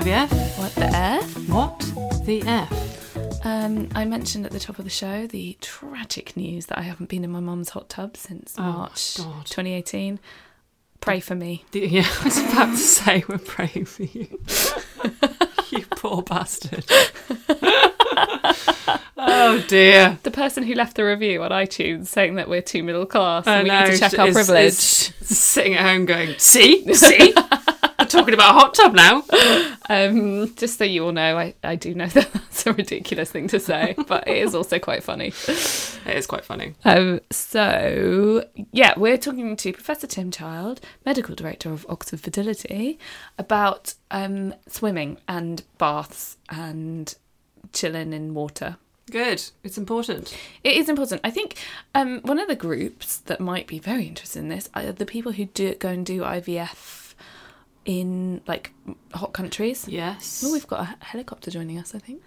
IVF? what the f. What the F? Um, I mentioned at the top of the show the tragic news that I haven't been in my mum's hot tub since Oh, March God. 2018. Pray for me. The- yeah, I was about to say we're praying for you. you poor bastard. oh dear. The person who left the review on iTunes saying that we're too middle class and we need to check our privilege. sitting at home going, see, see, talking about a hot tub now. Um, just so you all know, I, I do know that that's a ridiculous thing to say, but it is also quite funny. It is quite funny. Um, so, yeah, we're talking to Professor Tim Child, Medical Director of Oxford Fertility, about um, swimming and baths and chilling in water. Good. It's important. It is important. I think um, one of the groups that might be very interested in this are the people who do go and do IVF in like hot countries. Yes. Oh, we've got a helicopter joining us. I think.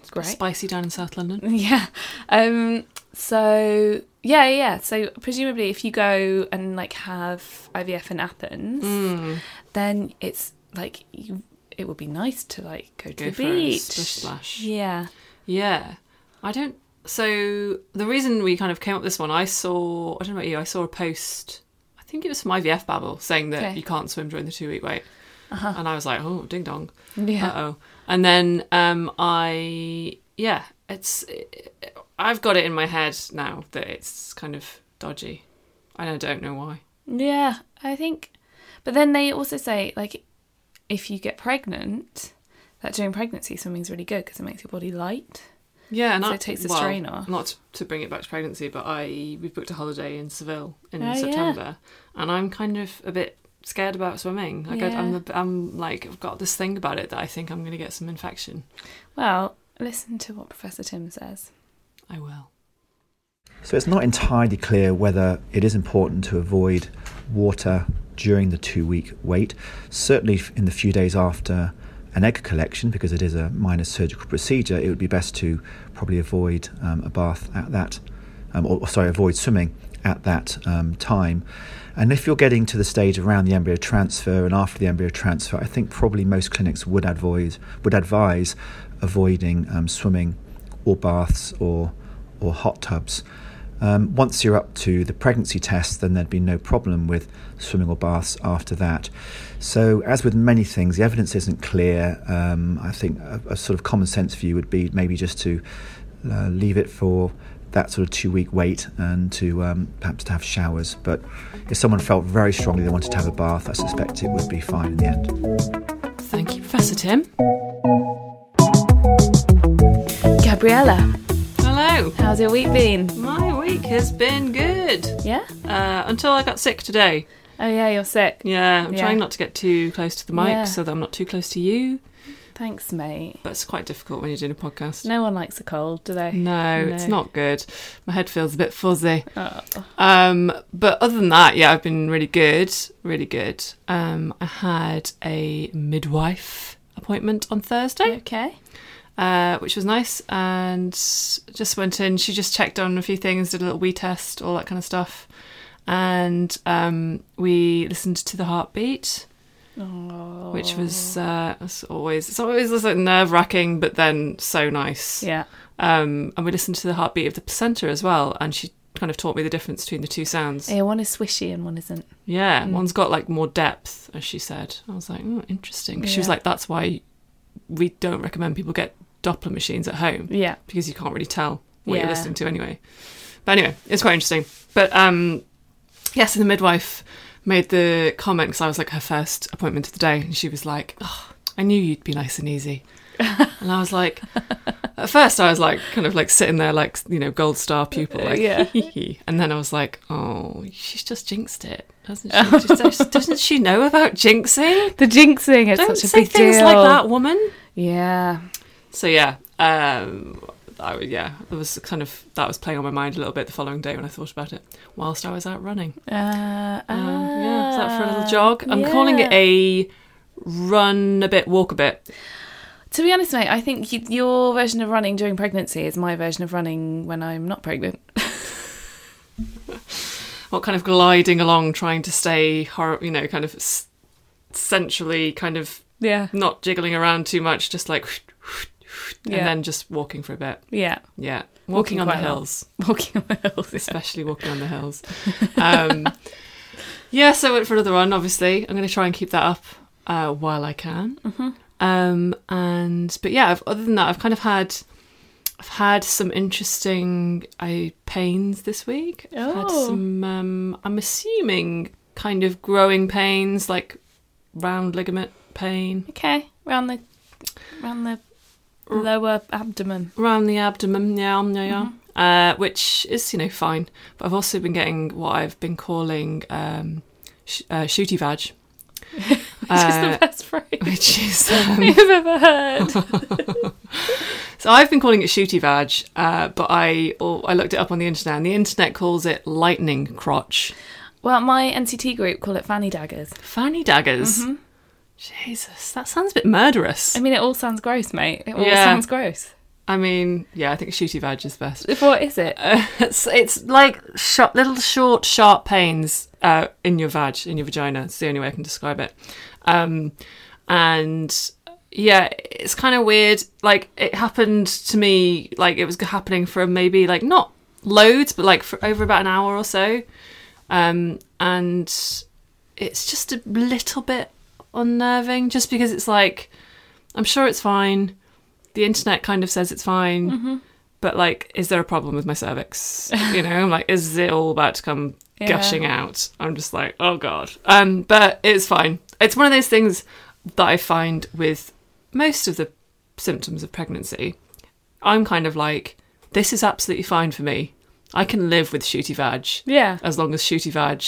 It's great. Spicy down in South London. Yeah. Um so yeah, yeah. So presumably if you go and like have IVF in Athens, then it's like you it would be nice to like go to Go the beach. splish splash. Yeah. Yeah. I don't. So the reason we kind of came up with this one, I saw. I don't know about you. I saw a post. I think it was from IVF Babble saying that Okay. you can't swim during the two week wait, and I was like, oh, ding dong. Yeah. Uh oh. And then um, I yeah, it's I've got it in my head now that it's kind of dodgy. and I don't know why. Yeah, I think but then they also say like if you get pregnant, that during pregnancy swimming's really good because it makes your body light. Yeah, and So I, it takes the well, strain off. Not to, to bring it back to pregnancy, but I we booked a holiday in Seville in Oh, yeah. September, and I'm kind of a bit scared about swimming. Like I, I'm, Yeah. a, I'm like I've got this thing about it that I think I'm going to get some infection. Well, Listen to what Professor Tim says. I will. So it's not entirely clear whether it is important to avoid water during the two week wait. Certainly, in the few days after an egg collection, because it is a minor surgical procedure, it would be best to probably avoid um, a bath at that, um, or sorry, avoid swimming at that um, time. And if you're getting to the stage around the embryo transfer and after the embryo transfer, I think probably most clinics would advise would advise avoiding um, swimming or baths or or hot tubs. Um, once you're up to the pregnancy test, then there'd be no problem with swimming or baths after that. So, as with many things, the evidence isn't clear. Um, I think a, a, sort of common sense view would be maybe just to uh, leave it for that sort of two week wait and to um, perhaps to have showers. But if someone felt very strongly they wanted to have a bath, I suspect it would be fine in the end. Thank you, Professor Tim. Gabriella, Hello. how's your week been? My week has been good. Yeah? Uh, until I got sick today. Oh, yeah, you're sick. Yeah, I'm Yeah. trying not to get too close to the mic Yeah. so that I'm not too close to you. Thanks, mate. But it's quite difficult when you're doing a podcast. No one likes a cold, do they? No, it's not good. My head feels a bit fuzzy. Oh. Um, but other than that, yeah, I've been really good, really good. Um, I had a midwife appointment on Thursday, Okay. uh, which was nice, and just went in. She just checked on a few things, did a little wee test, all that kind of stuff, and um, we listened to the heartbeat. Which was uh, it's always it's always like nerve wracking, but then so nice. Yeah. Um, and we listened to the heartbeat of the placenta as well, and she kind of taught me the difference between the two sounds. Yeah, one is swishy and one isn't. Yeah, one's got like more depth, as she said. I was like, oh, interesting. She was like, that's why we don't recommend people get Doppler machines at home Yeah. because you can't really tell what you're listening to anyway. But anyway, it's quite interesting. But um, yes, and the midwife made the comment because I was like her first appointment of the day, and she was like, oh, I knew you'd be nice and easy. and I was like, at first I was like, kind of like sitting there, like you know, gold star pupil, like, Yeah. and then I was like, oh, she's just jinxed it, doesn't she? Just- doesn't she know about jinxing? The jinxing is Don't such a say big things deal. like that, woman. Yeah. So yeah, um, I yeah, it was kind of that was playing on my mind a little bit the following day when I thought about it whilst I was out running. Uh, Uh, yeah, is that for a ah, little jog? I'm calling it a run a bit, walk a bit. To be honest, mate, I think y your version of running during pregnancy is my version of running when I'm not pregnant. What kind of gliding along, trying to stay, hor- you know, kind of s- centrally, kind of Yeah. not jiggling around too much, just like, and Yeah. then just walking for a bit. Yeah. Yeah, Walking walking, on the hills. Walking on the hills. yeah. especially walking on the hills. Um, yeah, so I went for another run. Obviously, I'm going to try and keep that up uh, while I can. Mm-hmm. Um, and but yeah, I've, other than that, I've kind of had I've had some interesting I pains this week. I've had Oh. some. Um, I'm assuming kind of growing pains, like round ligament pain Okay. Round the round the lower abdomen. around the abdomen. Yeah, yeah, yeah. Uh, which is you know fine. But I've also been getting what I've been calling um, sh- uh, shooty vag. Which is Uh, the best phrase which is um, you've ever heard. so I've been calling it shooty vag, uh, but I or I looked it up on the internet, and the internet calls it lightning crotch, well, my NCT group call it fanny daggers. fanny daggers. Jesus, that sounds a bit murderous. I mean, it all sounds gross, mate. It all Yeah. sounds gross. I mean, yeah, I think a shooty vag is best. What is it? Uh, it's it's like short, little short, sharp pains uh, in your vag, in your vagina. It's the only way I can describe it. Um, and yeah, it's kind of weird. Like it happened to me. Like it was happening for maybe like not loads, but like for over about an hour or so. Um, and it's just a little bit unnerving, just because it's like I'm sure it's fine. The internet kind of says it's fine but like is there a problem with my cervix you know i'm like is it all about to come Yeah. gushing out i'm just like oh god um but it's fine it's one of those things that i find with most of the symptoms of pregnancy i'm kind of like this is absolutely fine for me i can live with shooty vag Yeah. as long as shooty vag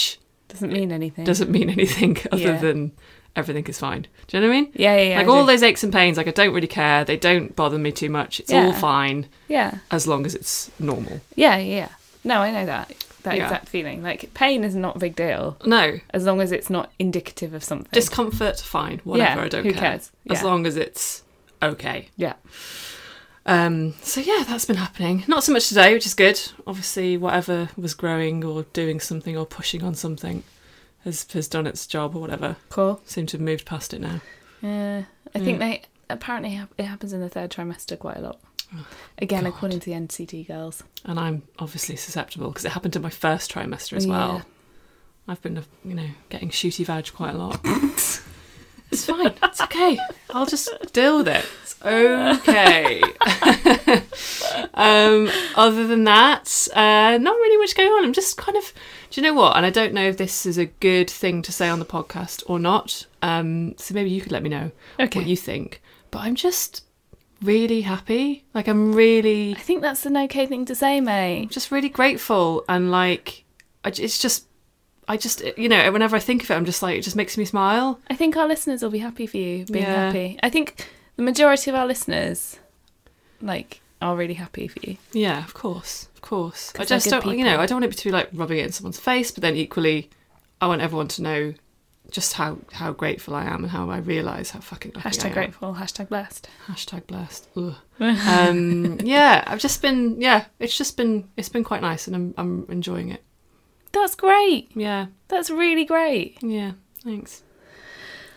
Doesn't mean anything. doesn't mean anything other Yeah. than everything is fine. Do you know what I mean? Yeah, yeah, yeah, Like I all do. those aches and pains, like I don't really care. They don't bother me too much. It's Yeah. all fine Yeah. as long as it's normal. Yeah, yeah, yeah. No, I know that. That Yeah. exact feeling. Like pain is not a big deal. No. As long as it's not indicative of something. Discomfort, fine. Whatever. Yeah, I don't who care. cares? As Yeah. long as it's okay. Yeah. Um, so yeah, that's been happening. Not so much today, which is good. Obviously, whatever was growing or doing something or pushing on something has has done its job or whatever. Cool. Seem to have moved past it now. Yeah. I think they apparently it happens in the third trimester quite a lot. Oh, Again, according to the NCT girls. And I'm obviously susceptible because it happened in my first trimester as Yeah. well. I've been, you know, getting shooty vag quite a lot. it's fine. It's okay. I'll just deal with it. It's okay. um, other than that, uh, not really much going on. I'm just kind of, do you know what? And I don't know if this is a good thing to say on the podcast or not. Um, so maybe you could let me know Okay. what you think. But I'm just really happy. Like I'm really I think that's an okay thing to say, mate. just really grateful and like it's just I just you know whenever I think of it I'm just like it just makes me smile I think our listeners will be happy for you being Yeah. happy. I think the majority of our listeners, like, are really happy for you. yeah of course of course I just don't you know. I don't want it to be like rubbing it in someone's face but then equally I want everyone to know just how how grateful I am and how I realise how fucking lucky I Hashtag am. grateful, hashtag blessed. hashtag blessed Ugh. um yeah I've just been yeah it's just been it's been quite nice and I'm I'm enjoying it That's great. yeah That's really great. yeah thanks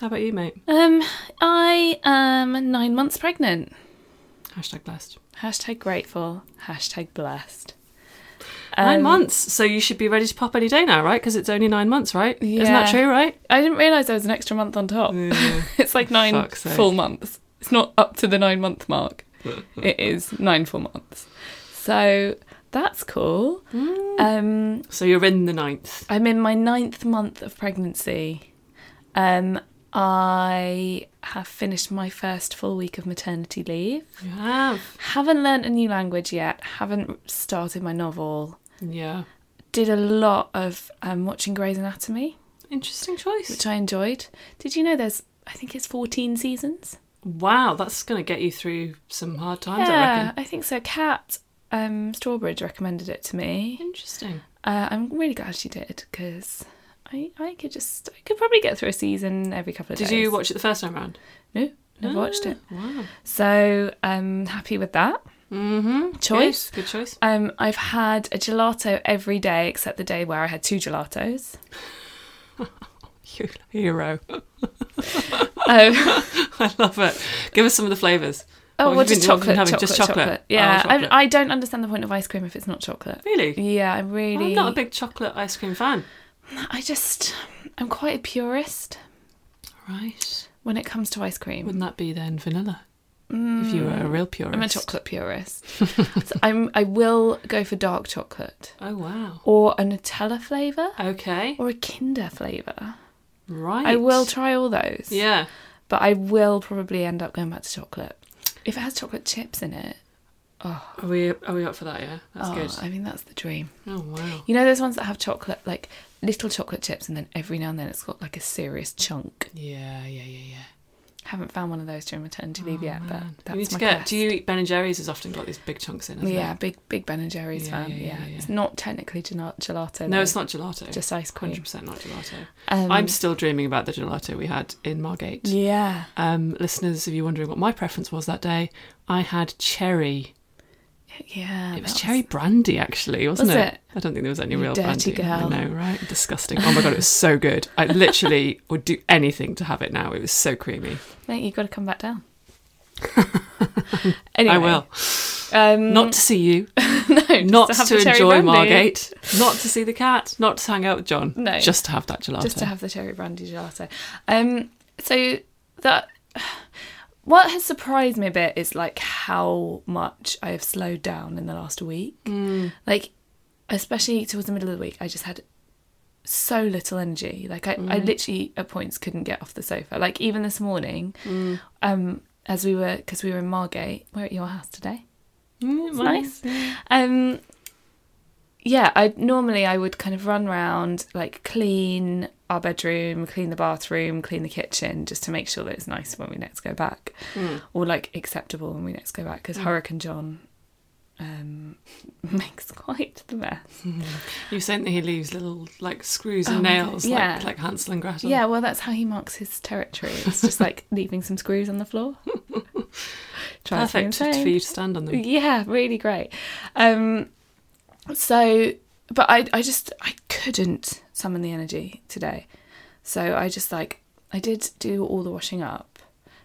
how about you mate Um, I am nine months pregnant. hashtag blessed Hashtag grateful. Hashtag blessed. Nine Um, months, so you should be ready to pop any day now, right? Because it's only nine months, right? Yeah. Isn't that true, right? I didn't realise there was an extra month on top. it's like nine Fuck's sake. full months. It's not up to the nine month mark. it is nine full months. So that's cool. Mm. Um, So you're in the ninth. I'm in my ninth month of pregnancy. Um, I have finished my first full week of maternity leave. You have. Haven't learnt a new language yet. Haven't started my novel. Yeah. Did a lot of um, watching Grey's Anatomy, Interesting choice. which I enjoyed. Did you know there's, I think it's 14 seasons? Wow, that's going to get you through some hard times, I yeah, reckon. I think so. Kat um, Strawbridge recommended it to me. Interesting. Uh, I'm really glad she did because I, I could just, I could probably get through a season every couple of Did days. Did you watch it the first time around? No, never watched it. Wow. So I'm happy with that. Mm-hmm. Choice. Good, good choice. Um, I've had a gelato every day except the day where I had two gelatos. You hero. Oh, I love it. Give us some of the flavours. Oh well, just been- what have you chocolate, having? chocolate, Just chocolate. chocolate. Yeah, Oh, chocolate. I, I don't understand the point of ice cream if it's not chocolate. Really? Yeah, I'm really. I'm not a big chocolate ice cream fan. I just, I'm quite a purist Right. when it comes to ice cream. Wouldn't that be then vanilla? If you were a real purist. Mm. I'm a chocolate purist. so I'm. I will go for dark chocolate Oh, wow. or a Nutella flavour Okay. or a Kinder flavour. Right. I will try all those. Yeah. But I will probably end up going back to chocolate. If it has chocolate chips in it, oh. Are we are we up for that? Yeah, that's oh, good. I mean that's the dream. Oh wow. You know those ones that have chocolate, like little chocolate chips, and then every now and then it's got like a serious chunk. Yeah, yeah, yeah, yeah. Haven't found one of those during maternity leave yet, but that's you need to my get. quest. Do you eat Ben and Jerry's? Has often got these big chunks in. Yeah, it? big big Ben and Jerry's Yeah, fan. yeah, Yeah, yeah, it's not technically gel- gelato. No, though. it's not gelato. Just ice cream. Hundred percent not gelato. Um, I'm still dreaming about the gelato we had in Margate. Yeah, Um, listeners, if you're wondering what my preference was that day, I had cherry. Yeah. It was that cherry brandy, actually, wasn't Was it? it? I don't think there was any You real dirty brandy. I girl. know, right? Disgusting. Oh my god, it was so good. I literally would do anything to have it now. It was so creamy. Mate, you've got to come back down. anyway, I will. Um, Not to see you, no, not to, have to enjoy brandy. Margate, not to see the cat, not to hang out with John. No. just to have that gelato. just to have the cherry brandy gelato. Um, so that what has surprised me a bit is like how much I have slowed down in the last week. Like, especially towards the middle of the week, I just had so little energy. Like, I, I literally at points couldn't get off the sofa. Like even this morning, um, as we were because we were in Margate, we're at your house today. Mm, well, nice. Um, yeah, I normally I would kind of run around, like clean, our bedroom, clean the bathroom, clean the kitchen, just to make sure that it's nice when we next go back, Mm. or like acceptable when we next go back. Because Hurricane John um, makes quite the mess. You saying that he leaves little like screws Oh and God, nails, yeah. like like Hansel and Gretel. Yeah, well, that's how he marks his territory. It's just like leaving some screws on the floor. Perfect for you to stand on them. Yeah, really great. Um, so, but I, I just, I couldn't summon the energy today. So I just like, I did do all the washing up,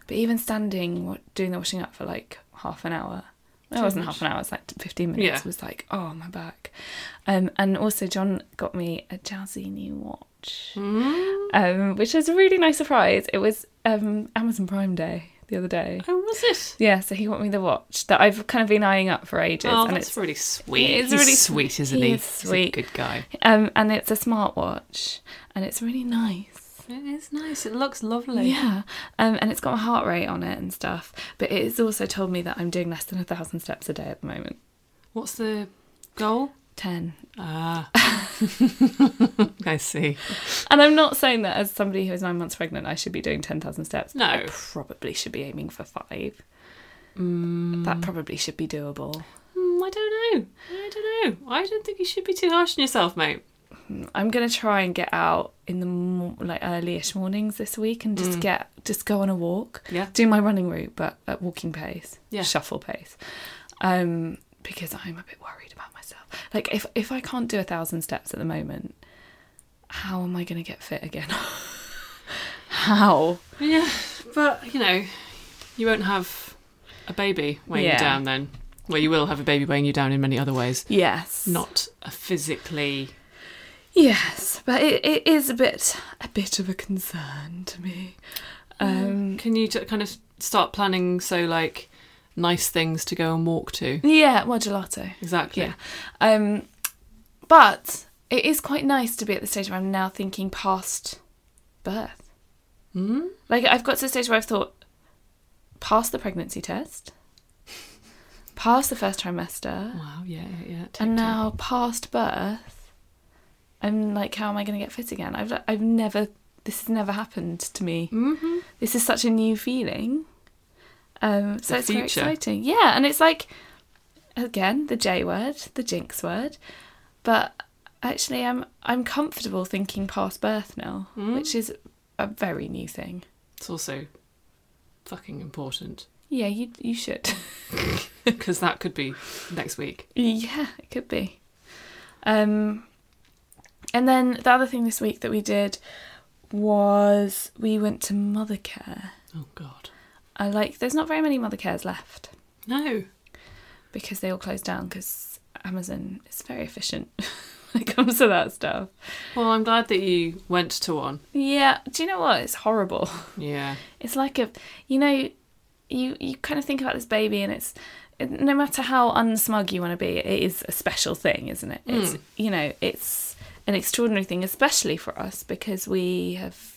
but even standing, doing the washing up for like half an hour. It wasn't half an hour. It was like fifteen minutes. Yeah. Was like, oh my back. Um, and also John got me a jazzy new watch, Mm. um, which was a really nice surprise. It was um Amazon Prime Day the other day. Oh, was it? Yeah, so he got me the watch that I've kind of been eyeing up for ages. Oh, and that's it's really sweet. It's really sweet, isn't he he? is He's a sweet. good guy. Um, and it's a smartwatch, and it's really nice. It is nice. It looks lovely. Yeah, um, and it's got my heart rate on it and stuff. But it has also told me that I'm doing less than a thousand steps a day at the moment. What's the goal? Ten. Ah, I see. And I'm not saying that as somebody who is nine months pregnant, I should be doing ten thousand steps. No. I probably should be aiming for five. Mm, That probably should be doable. mm, I don't know. I don't know. I don't think you should be too harsh on yourself, mate. I'm gonna try and get out in the mo- like earlyish mornings this week and just get just go on a walk. Mm. Yeah. do my running route, but at walking pace, Yeah. shuffle pace, um, because I'm a bit worried about myself. Like if if I can't do a thousand steps at the moment, how am I going to get fit again? how? Yeah, but you know, you won't have a baby weighing Yeah. you down then. Well, you will have a baby weighing you down in many other ways. Yes, Not a physically. yes, but it, it is a bit a bit of a concern to me. Um, Can you t- kind of start planning so like nice things to go and walk to? yeah, well, gelato. Exactly. Yeah. Um, but it is quite nice to be at the stage where I'm now thinking past birth. Mm? Like I've got to the stage where I've thought past the pregnancy test, past the first trimester, Wow. Yeah. Yeah. yeah. Take and time. now past birth. I'm like, how am I going to get fit again? I've I've never this has never happened to me. Mhm. This is such a new feeling. Um, so The it's very exciting. Yeah, and it's like again the J word, the jinx word, but actually I'm I'm comfortable thinking past birth now, Mm. which is a very new thing. It's also fucking important Yeah, you you should. because that could be next week. yeah, it could be. Um, and then the other thing this week that we did was we went to Mothercare. Oh God. I like. There's not very many Mothercares left. No. because they all closed down because Amazon is very efficient when it comes to that stuff. Well, I'm glad that you went to one. Yeah, do you know what? It's horrible. Yeah. It's like a, you know, you you kind of think about this baby and it's no matter how unsmug you want to be, it is a special thing, isn't it? It's hmm. you know, it's an extraordinary thing, especially for us because we have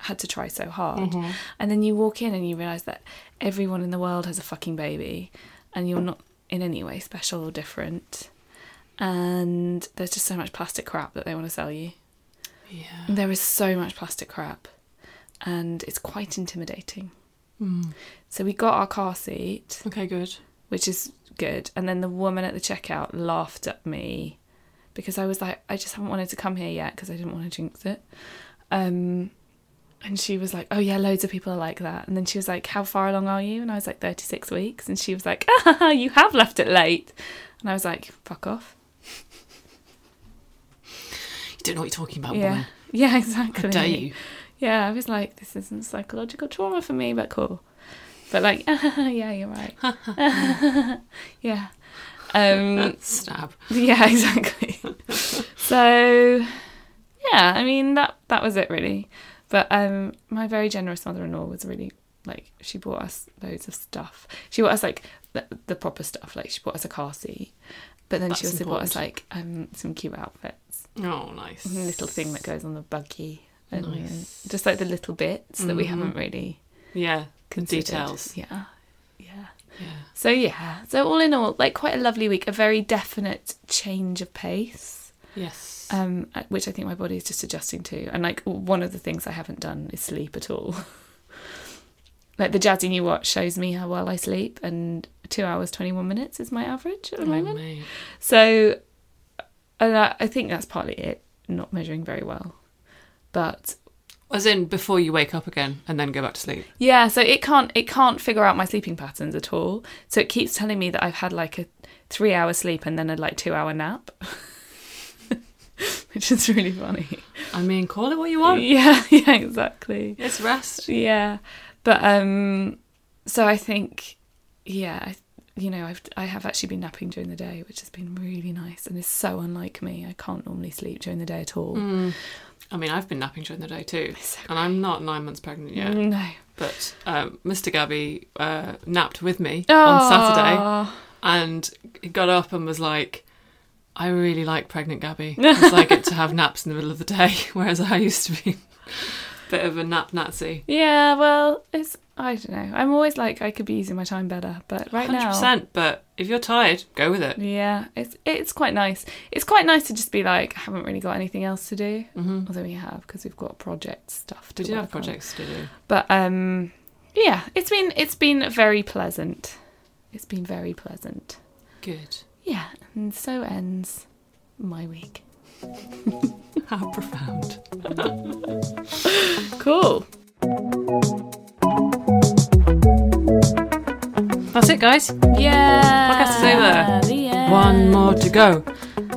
had to try so hard. And then you walk in and you realise that everyone in the world has a fucking baby and you're not in any way special or different. And there's just so much plastic crap that they want to sell you. Yeah. There is so much plastic crap, and it's quite intimidating. So we got our car seat, Okay. Good. which is good, and then the woman at the checkout laughed at me because I was like, I just haven't wanted to come here yet because I didn't want to jinx it. Um, and she was like, "Oh yeah, loads of people are like that." And then she was like, "How far along are you?" And I was like, "36 weeks." And she was like, ah, "You have left it late." And I was like, "Fuck off." You don't know what you're talking about, yeah, woman. yeah, exactly. How dare you? Yeah, I was like, this isn't psychological trauma for me, but cool. But like, yeah, you're right. yeah. Um, Stab. yeah, exactly. so, yeah, I mean that that was it really. But um, my very generous mother-in-law was really like she bought us loads of stuff. She bought us like the, the proper stuff, like she bought us a car seat. But then she That's also bought us like um, some cute outfits Oh, nice. little thing that goes on the buggy and Nice. just like the little bits that we Mhm. haven't really Yeah. considered. Details. yeah yeah Yeah. so yeah so all in all like quite a lovely week a very definite change of pace Yes. um, which I think my body is just adjusting to. And like one of the things I haven't done is sleep at all. like the Jazzy New Watch shows me how well I sleep, and two hours twenty one minutes is my average at the Oh, moment. mate. So, and I, I think that's partly it, not measuring very well. But As in before you wake up again and then go back to sleep. yeah, so it can't it can't figure out my sleeping patterns at all. So it keeps telling me that I've had like a three hour sleep and then a like two hour nap, which is really funny. I mean, call it what you want. Yeah, yeah, exactly. It's rest. Yeah, but um, so I think, yeah, I, you know, I've I have actually been napping during the day, which has been really nice, and is so unlike me. I can't normally sleep during the day at all. I mean, I've been napping during the day too, and I'm not nine months pregnant yet. No. But um, Mr. Gabby uh, napped with me on Saturday, and he got up and was like, "I really like pregnant Gabby because I get to have naps in the middle of the day, whereas I used to be a bit of a nap Nazi." Yeah, well, it's I don't know. I'm always like I could be using my time better, but right Hundred now, percent. But if you're tired, go with it. yeah, it's it's quite nice. It's quite nice to just be like, I haven't really got anything else to do. Mm-hmm. Although we have because we've got project stuff. To We do have on. projects to do. but um, yeah, it's been it's been very pleasant. It's been very pleasant. Good. Yeah, and so ends my week. How profound. Cool. That's it, guys. Yeah. Podcast is over. The end. One more to go.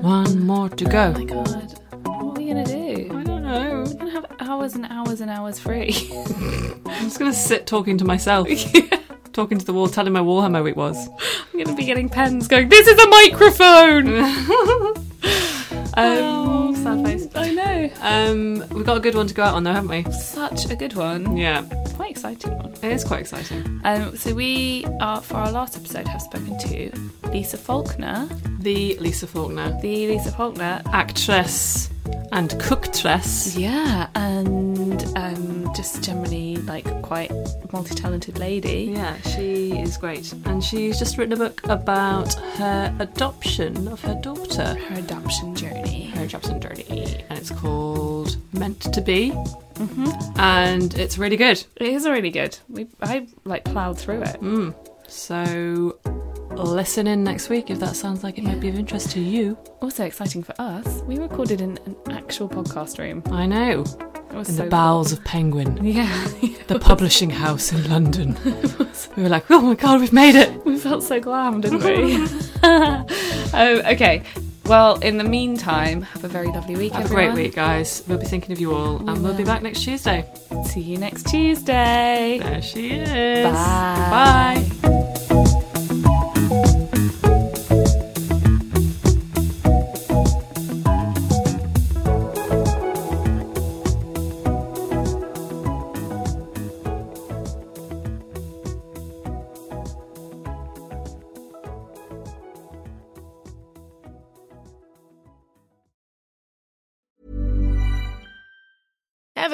One more to go. Oh my god, what are we gonna do? I don't know. We're gonna have hours and hours and hours free. I'm just gonna sit talking to myself, talking to the wall, telling my wall how my week was. I'm gonna be getting pens going. This is a microphone. um, sad face. I know. Um, we've got a good one to go out on, though, haven't we? Such a good one. Yeah, Quite exciting one. it is quite exciting. Um, so we are for our last episode have spoken to Lisa Faulkner, The Lisa Faulkner, the Lisa Faulkner. actress and cooktress. Yeah, and um, just generally like quite multi-talented lady. Yeah, she is great, and she's just written a book about her adoption of her daughter. Her adoption journey. her adoption journey, and it's called Meant to Be, mm-hmm. and it's really good. It is really good. We I like ploughed through it. So listen in next week if that sounds like it might be of interest to you. Also exciting for us. We recorded in an actual podcast room. I know, in so the bowels of Penguin. Yeah, the publishing house in London. we were like, oh my god, we've made it. we felt so glam, didn't we? um, okay. Well, in the meantime, have a very lovely week. Have a great week, guys. We'll be thinking of you all, and we'll be back next Tuesday. See you next Tuesday. There she is. Bye. Bye.